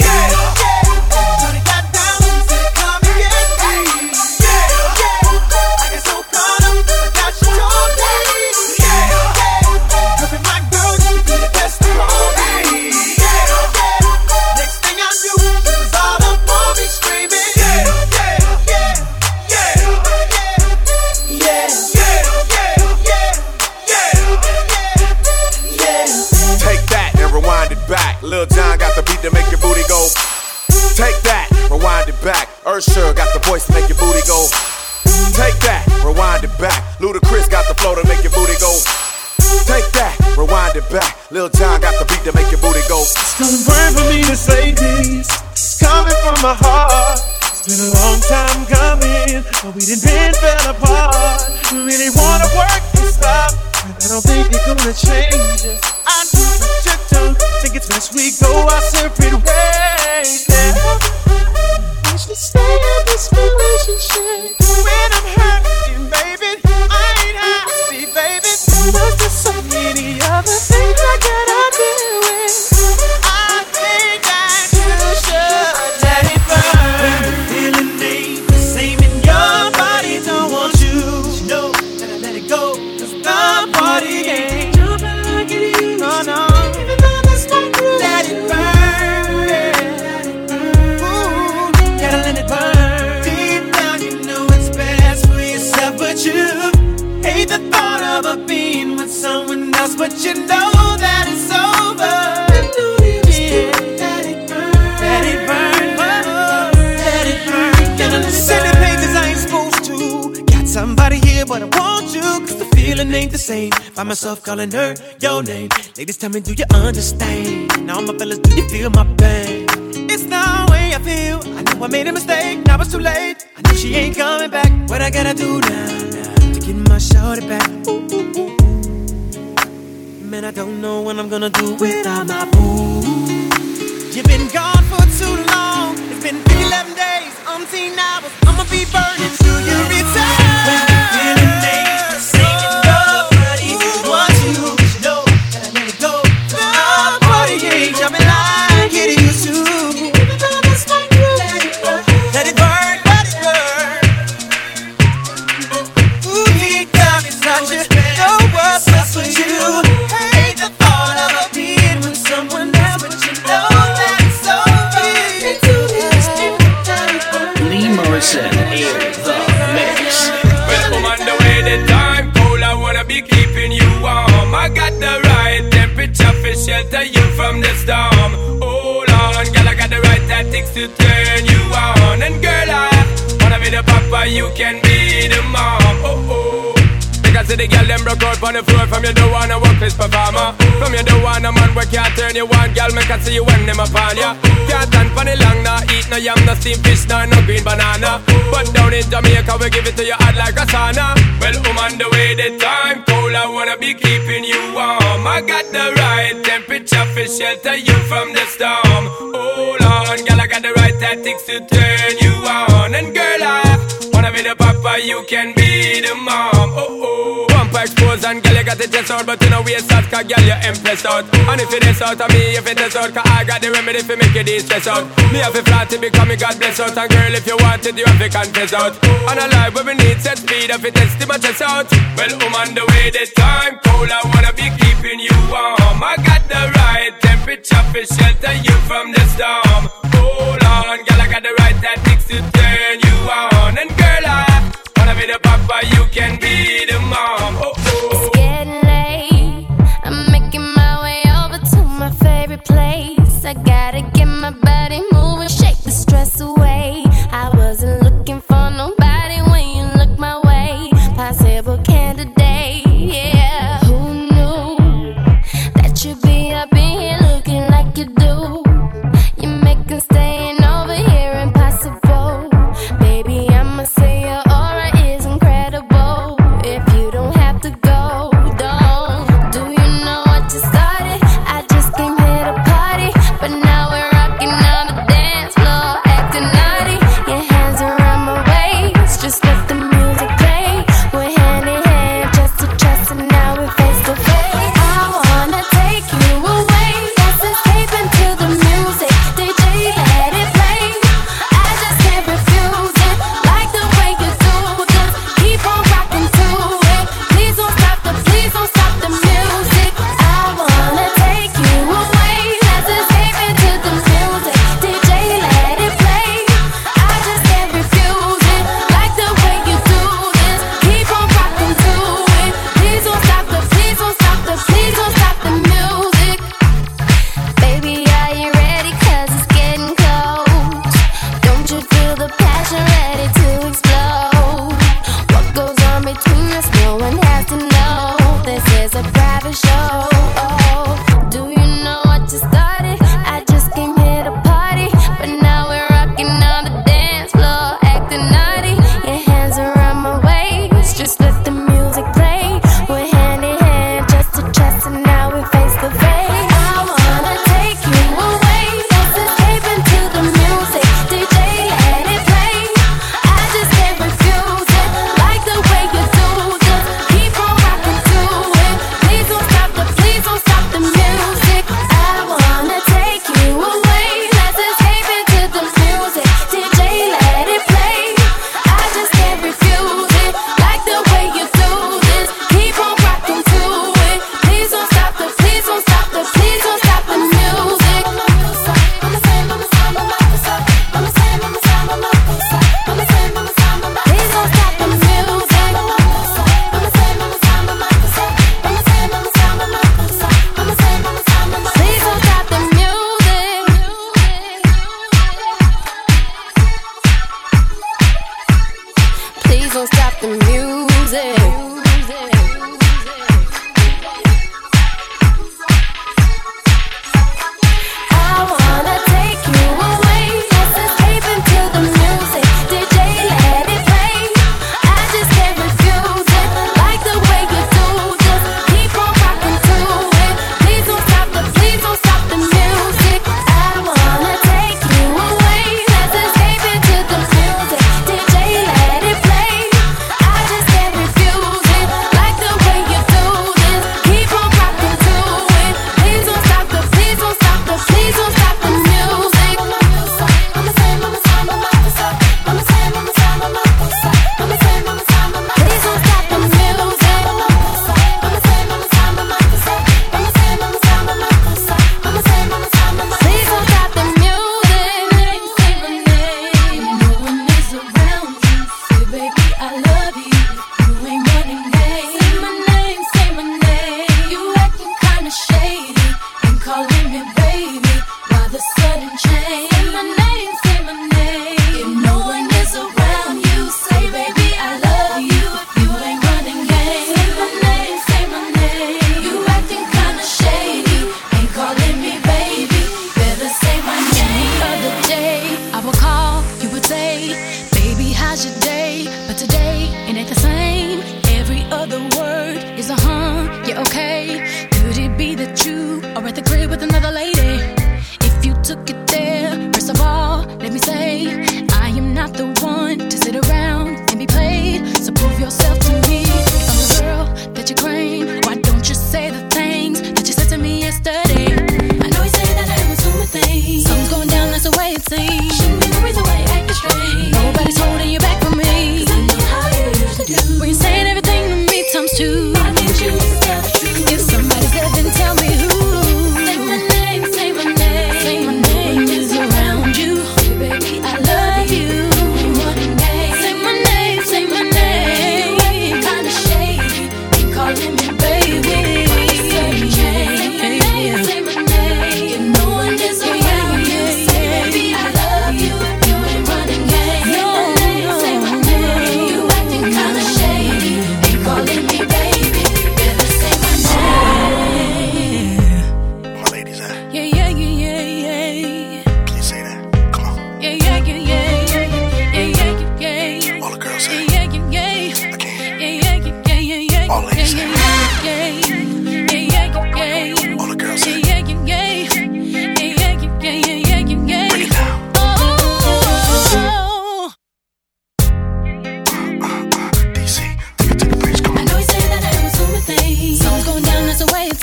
back. Usher got the voice to make your booty go. Take that, rewind it back. Ludacris got the flow to make your booty go. Take that, rewind it back. Lil Jon got the beat to make your booty go. It's gonna burn for me to say this. It's coming from my heart. It's been a long time coming, but we didn't been fell apart. We really wanna work this out, but I don't think it's gonna change. I do what you do. It's best we go our separate ways. Yeah. We should stay in this relationship. When I'm hurting, baby, I ain't happy, baby. There's just so many other things I gotta Cause the feeling ain't the same. Find myself calling her your name. Ladies, tell me, do you understand? Now, my fellas, do you feel my pain? It's the way I feel. I know I made a mistake. Now it's too late. I know she ain't coming back. What I gotta do now, now to get my shorty back? Ooh, ooh, ooh. Man, I don't know what I'm gonna do without my boo. You've been gone for too long. It's been 11 days, umpteen hours. I'ma be But you know waist out, cause girl, you impressed out. And if it is out of me, if it is out Cause I got the remedy for make you de-stress out. Me have a flat to become me God bless out. And girl, if you want it, you have to confess out. And a life where we need set speed If it test my chest out. Well, I'm on the way, the time cold I wanna be keeping you warm. I got the right temperature for shelter you from the storm. Hold on, girl, I got the right tactics to turn you on. And girl, I wanna be the papa, you can be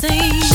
everything.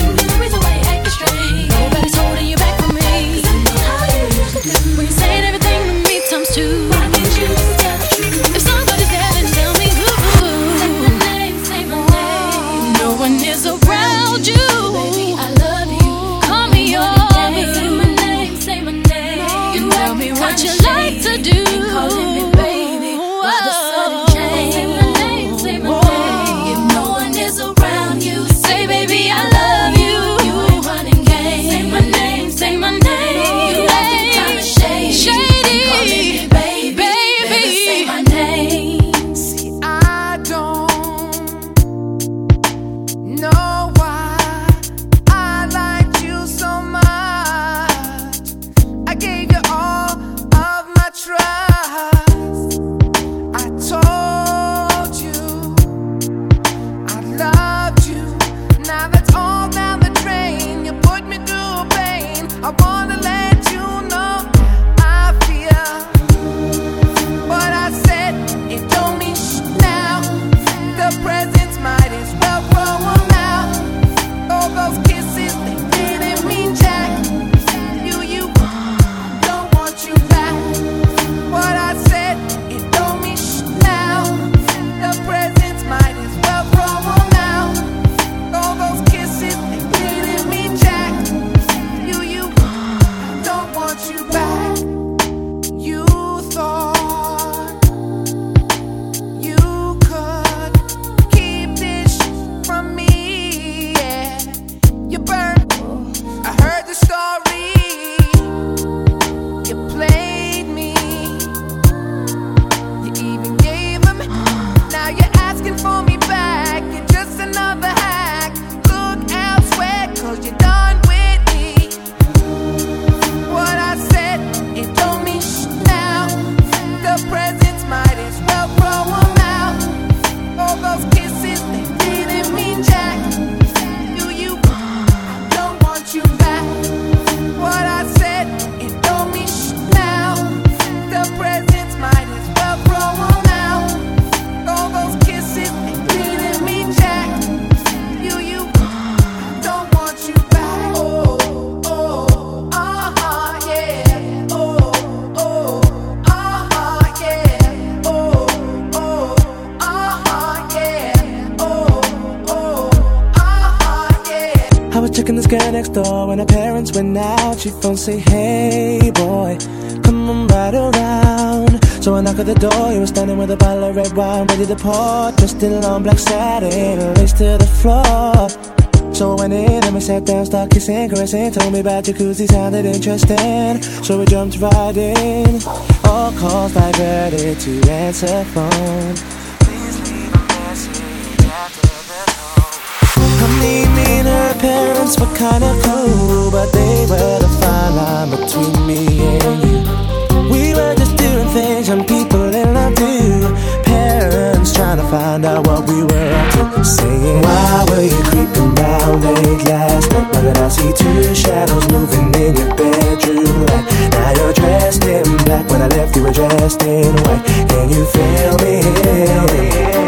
Say, Hey boy, come on right around. So I knock at the door. You were standing with a bottle of red wine ready to pour, dressed in long black satin, lace to the floor. So I went in and we sat down, started kissing, caressing, told me about jacuzzi, sounded interesting. So we jumped right in. All calls diverted to answer phone. I mean, me and her parents were kinda cool, but they were the line between me and you. We were just doing things young people in love do. Parents trying to find out what we were up to. Saying, Why were you creeping round late last night? Why did I see two shadows moving in your bedroom light? Now you're dressed in black. When I left, you were dressed in white. Can you feel me?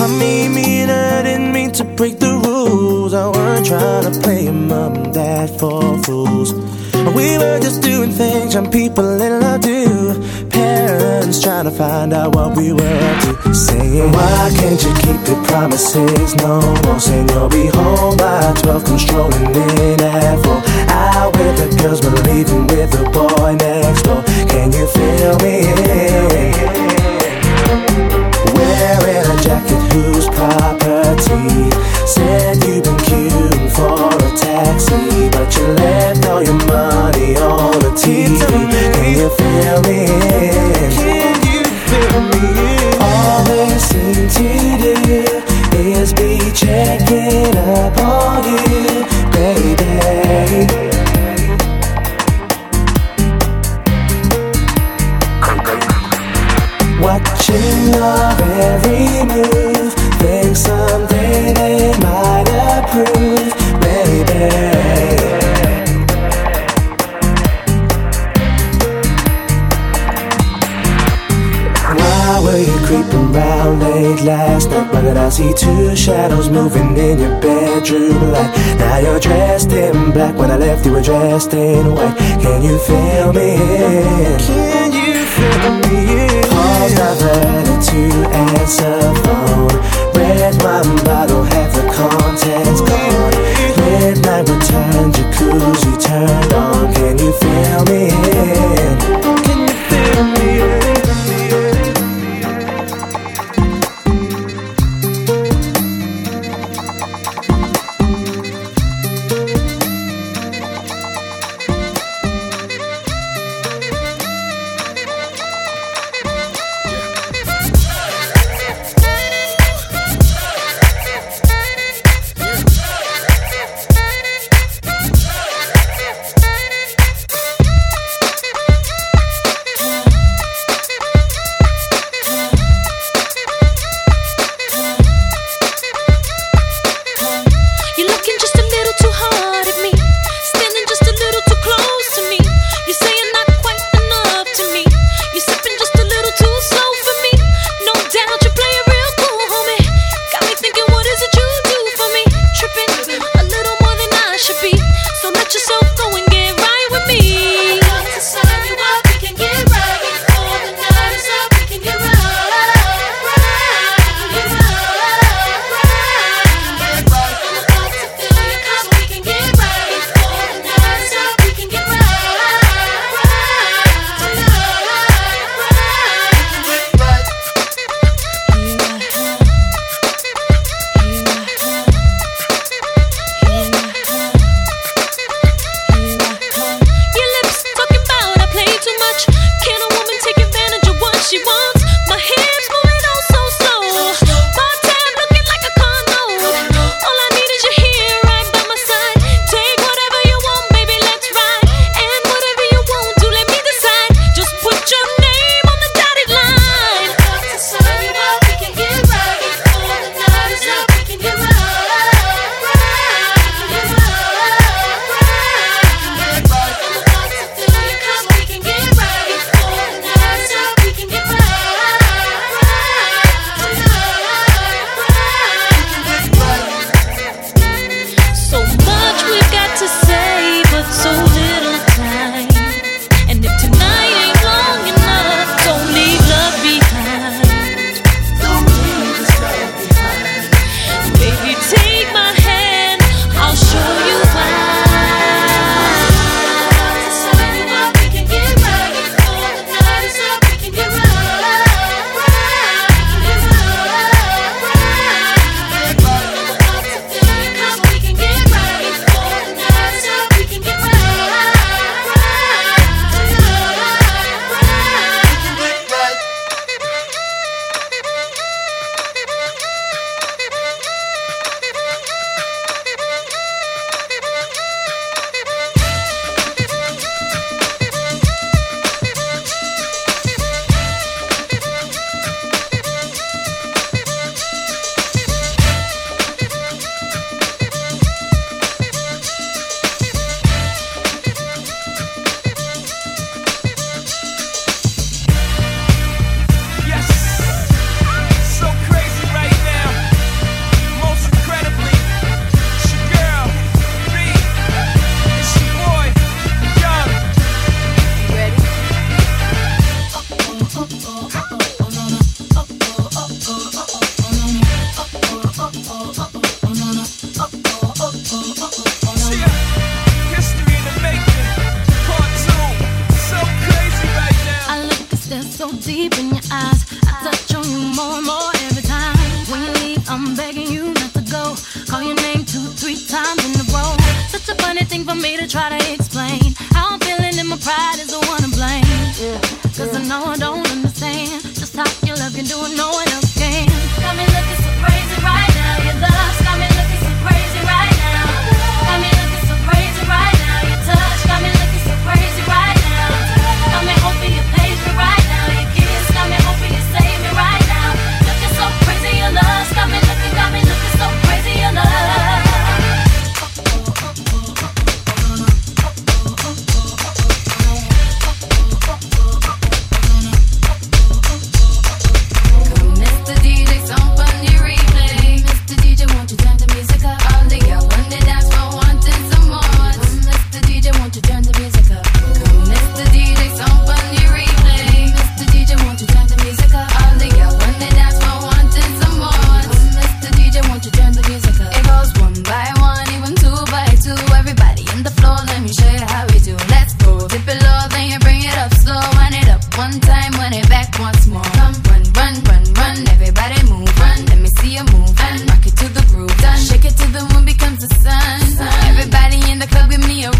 I mean, me I didn't mean to break the rules. I weren't trying to play mom and dad for fools. We were just doing things young people in love do. Parents trying to find out what we were up to. Saying, Why can't you keep your promises no more? Saying you'll be home by 12, come in at 4. Out with the girls, but leaving with the boy next door. Can you feel me? Whose property said you've been queuing for a taxi, but you left all your money on the TV. Can you feel me? Can you feel me? All they seem to do is be checking up on you, baby. Watching your every move, think someday they might approve, baby. Why were you creeping round late last night? Did I see two shadows moving in your bedroom light? Now you're dressed in black. When I left, you were dressed in white. Can you feel me? Can you feel me? Calls diverted to answer phone. Red wine bottle, half the contents gone. Midnight return, jacuzzi turned on. Can you feel me? Can you feel me?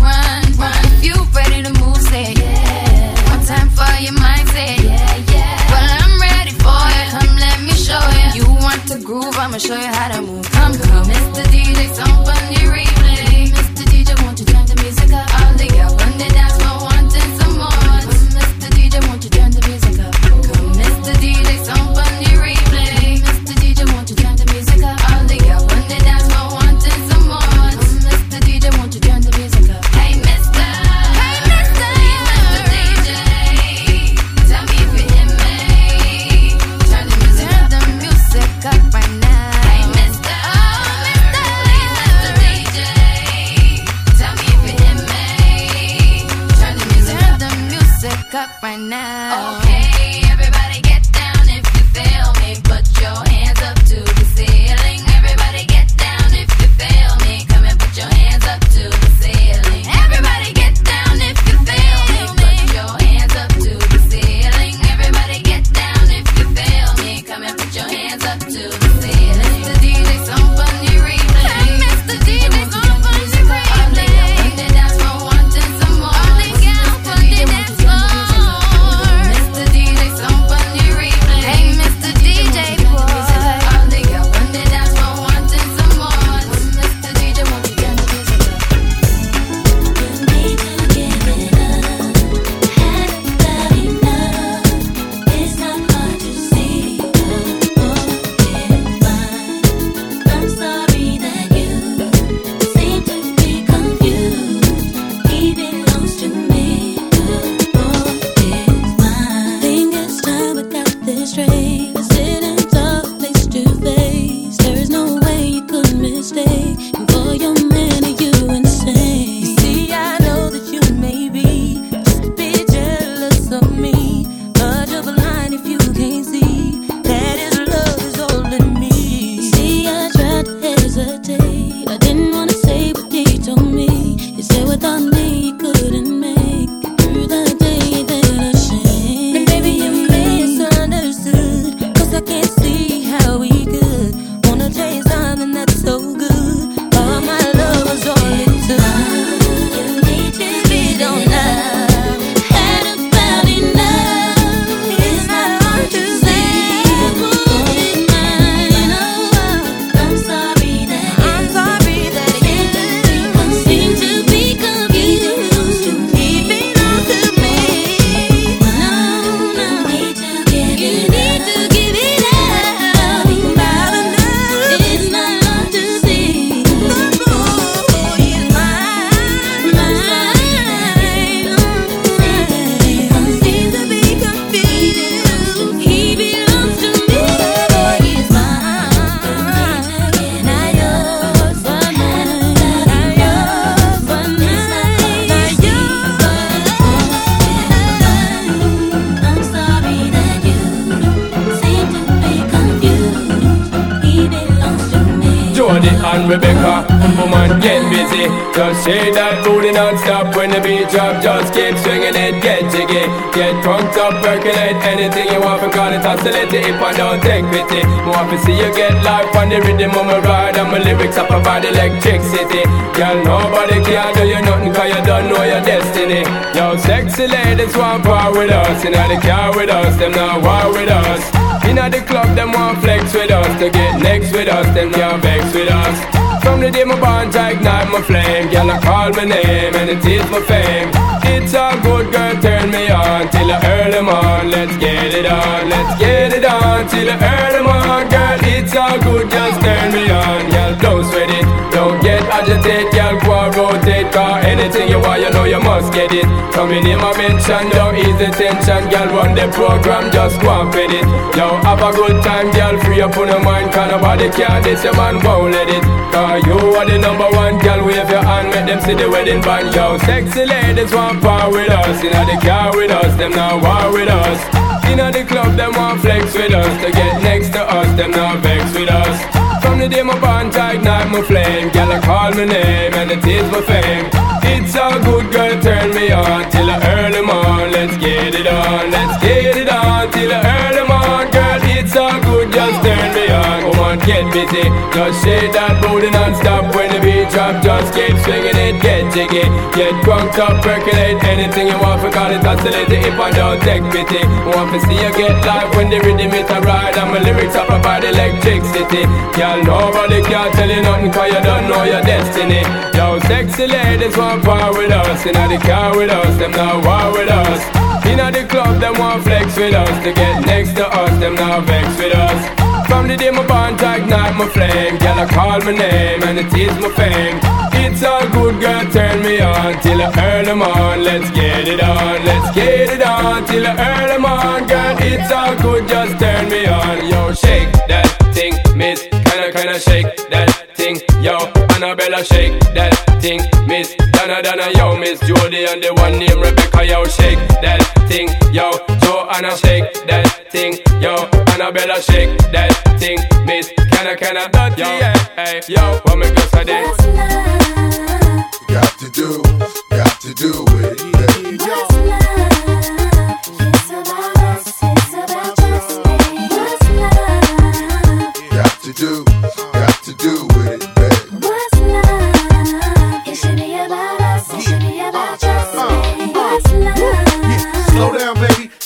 run, run. You ready to move. One time for your yeah, yeah. Well, I'm ready for it. Come, let me show you. You want to groove? I'ma show you how to move. Come, come, Mr. DJ. About electricity. Girl, nobody can do you nothing cause you don't know your destiny. Yo, sexy ladies want power with us. In the car with us, them not war with us. Inna the club, them want flex with us. To get next with us, them can't vex with us. From the day my bond, I ignite my flame. Girl, I call my name and it is my fame. It's a good girl, turn me on till I early morn. Let's get it on, let's get it on till I early morn. Girl, it's all good, just turn me on. Girl, don't sweat it, don't get agitated. Girl, go and rotate, cause anything you want, you know you must get it. Coming in my mention, don't ease the tension. Girl, run the program, just go and fit it. Yo, have a good time, girl, free up on your mind. Cause nobody can this, your man won't let it. Cause you are the number one, girl, wave your hand, make them see the wedding band. Yo, sexy ladies want power with us. Inna the car with us, them not war with us. Inna the club, them want flex with us. To get next to us, them not vex with us. From the day my bond, I night my flame. Girl, I call my name and it is my fame. It's a good girl, turn me on till I early morn. Let's get it on, let's get it on till I early turn me on. Come on, get busy. Just shake that booty non-stop when the beat drop. Just keep swinging it, get jiggy. Get drunk up, percolate anything you want for call it oscillate if I don't take pity. Want to see you get live when the rhythm it a ride and my lyrics up about electricity. Girl, nobody can tell you nothing cause you don't know your destiny. Yo, sexy ladies want power with us. Inna the car with us, them not war with us. Inna the club, them want flex with us. To get next to us, them not vex with us. From the day my I ignite my flame. Girl, I call my name and it is my fame. It's all good, girl, turn me on till I early morn. Let's get it on, let's get it on till I early morn. Girl, it's all good, just turn me on. Yo, shake that thing, miss. Kinda, kinda shake that thing. Yo, Annabella, shake that thing, miss. Donna, Donna, yo, miss Jody and the one named Rebecca, yo, shake that thing. Yo, Joanna, shake that thing. Yo, Annabella, shake that thing, miss. Kinda, kinda, yo, hey, yo, what me go say this? Got to do, got to do with it. Got to do,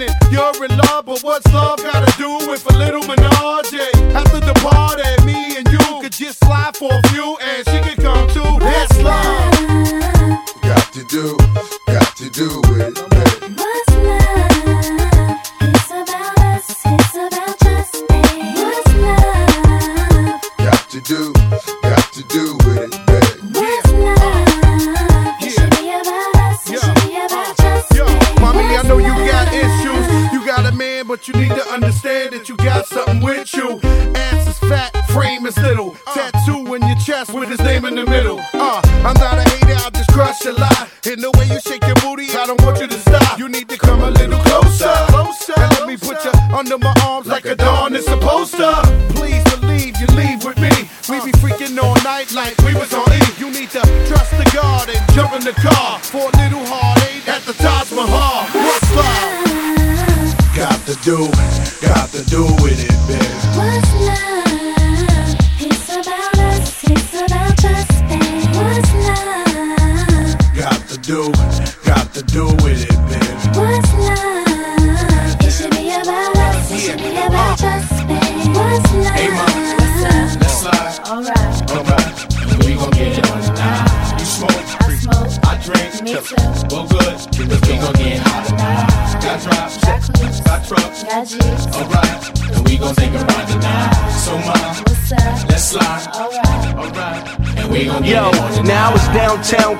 and you're in love, but what's love gotta do with a little menage? After the party, me and you could just slide for a few, and she could come too. That's love. Got to do, got to do you need to understand that you got something with you. Ass is fat, frame is little. Tattoo in your chest with his name in the middle. Uh, I'm not a hater, I'll just crush a lie. In the way you shake your booty, I don't want you to stop. You need to come a little closer. closer and let me put you under my arms like a dawn is supposed to. Please believe you leave with me. We be freaking all night like we was on E. You need to trust the God and jump in the car for a little heartache at the Taj Mahal. Got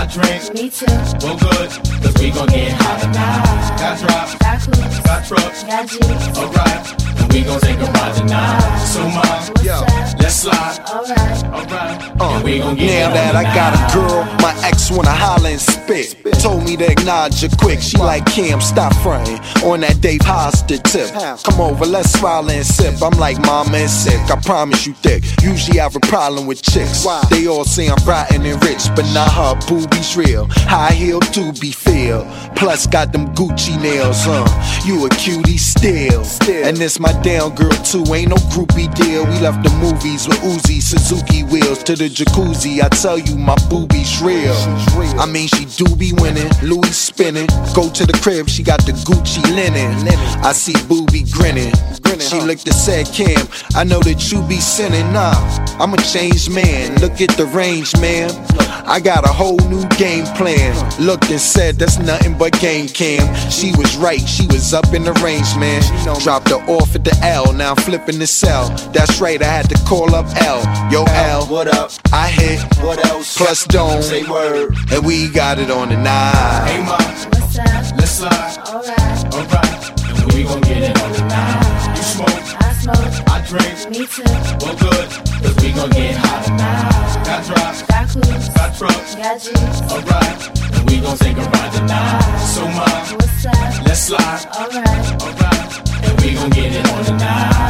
I drink. Me too. Well, good. Cause we gon' get hot tonight. Got drops. Got coops. Got trucks. Got G's. Alright. And we gon' take a ride tonight. So, mom. Yo. Let's slide. Alright. Alright. Uh, and we gon' get now on that I got a girl, my ex wanna holler and spit. Told me to acknowledge her quick. She like Cam, stop fronting on that Dave Hollister tip. Come over, let's smile and sip. I'm like mama and sick. I promise you thick. Usually I have a problem with chicks. They all say I'm rotten and rich, but not her boobies real. High heel to be feel. Plus got them Gucci nails, huh? You a cutie still. still. And this my down girl too. Ain't no groupie deal. We left the movies with Uzi, Suzuki wheels to the jacuzzi. I tell you, my boobies real. I mean, she do be winning, Louis spinning. Go to the crib, she got the Gucci linen. I see booby grinning. She looked and said, Cam, I know that you be sinning. Nah, I'm a changed man. Look at the range, man. I got a whole new game plan. Looked and said, that's nothing but game cam. She was right, she was up in the range, man. Dropped her off at the L, now I'm flipping the cell. That's right, I had to call up L. Yo, L, what up? I hit, what else? Plus Dome, say word. And we got it on the night. Hey, mom. What's up? Let's slide. Alright. Alright. And we gon' get it on tonight. You smoke. I smoke. I drink. Me too. Well, good. Cause we gon' get hot tonight. Got drops. Got coops. Got trucks. Got G's. Alright. And we gon' take a ride tonight. So, mom. What's up? Let's slide. Alright. Alright. And we gon' get it on tonight.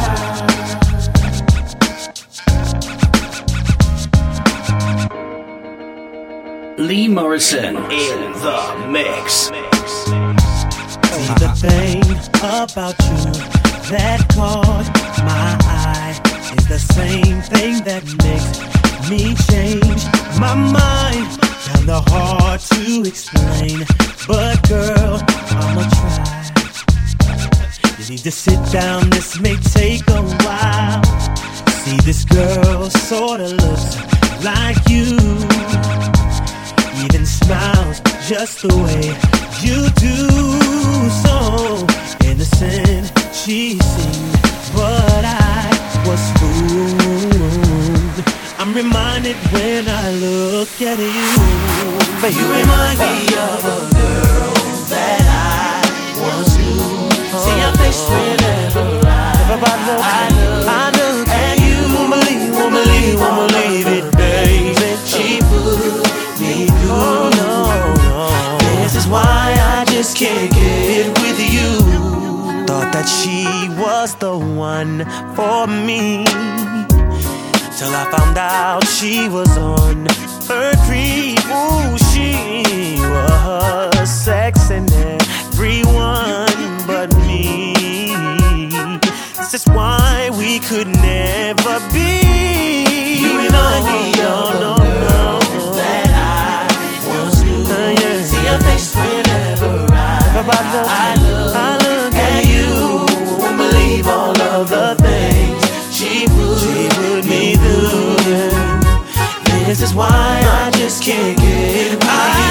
Lee Morrison in the mix. See the thing about you that caught my eye is the same thing that makes me change my mind. Kinda hard to explain, but girl, I'ma try. You need to sit down, this may take a while. See, this girl sorta looks like you even smiles just the way you do. So innocent seemed, but I was fooled. I'm reminded when I look at you. But you remind me of a girl that I once knew. See your face whenever I, I look, I look at you. Won't believe, won't believe, won't believe it, baby. She put me through. Oh, no, no. This is why I just can't get with you. Thought that she was the one for me. Till I found out she was on her creep. Ooh, she was sexing everyone but me. This is why we could never be. You remind me of no, no, that I once knew. Uh, See your face whenever I, I I all the things she put, she me through. This is why I just can't get with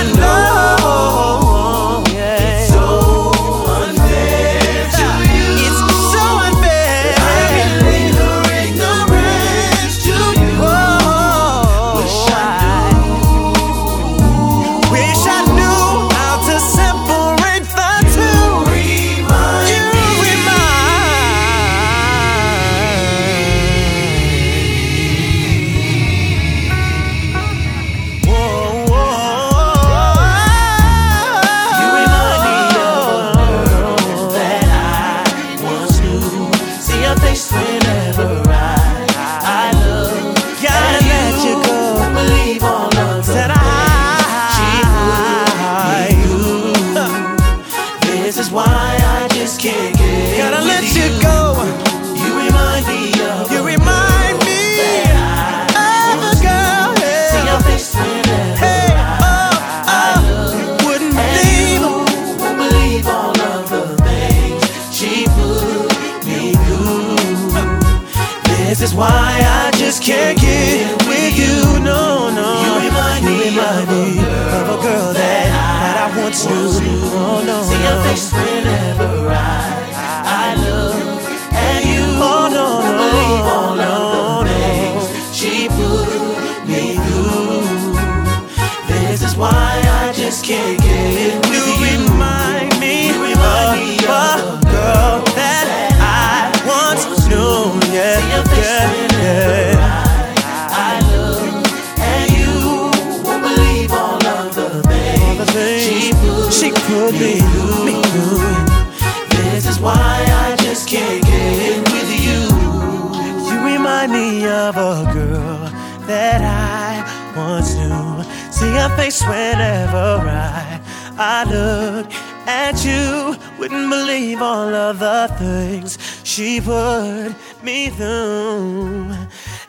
I look at you, wouldn't believe all of the things she put me through.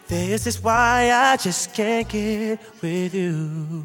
This is why I just can't get with you.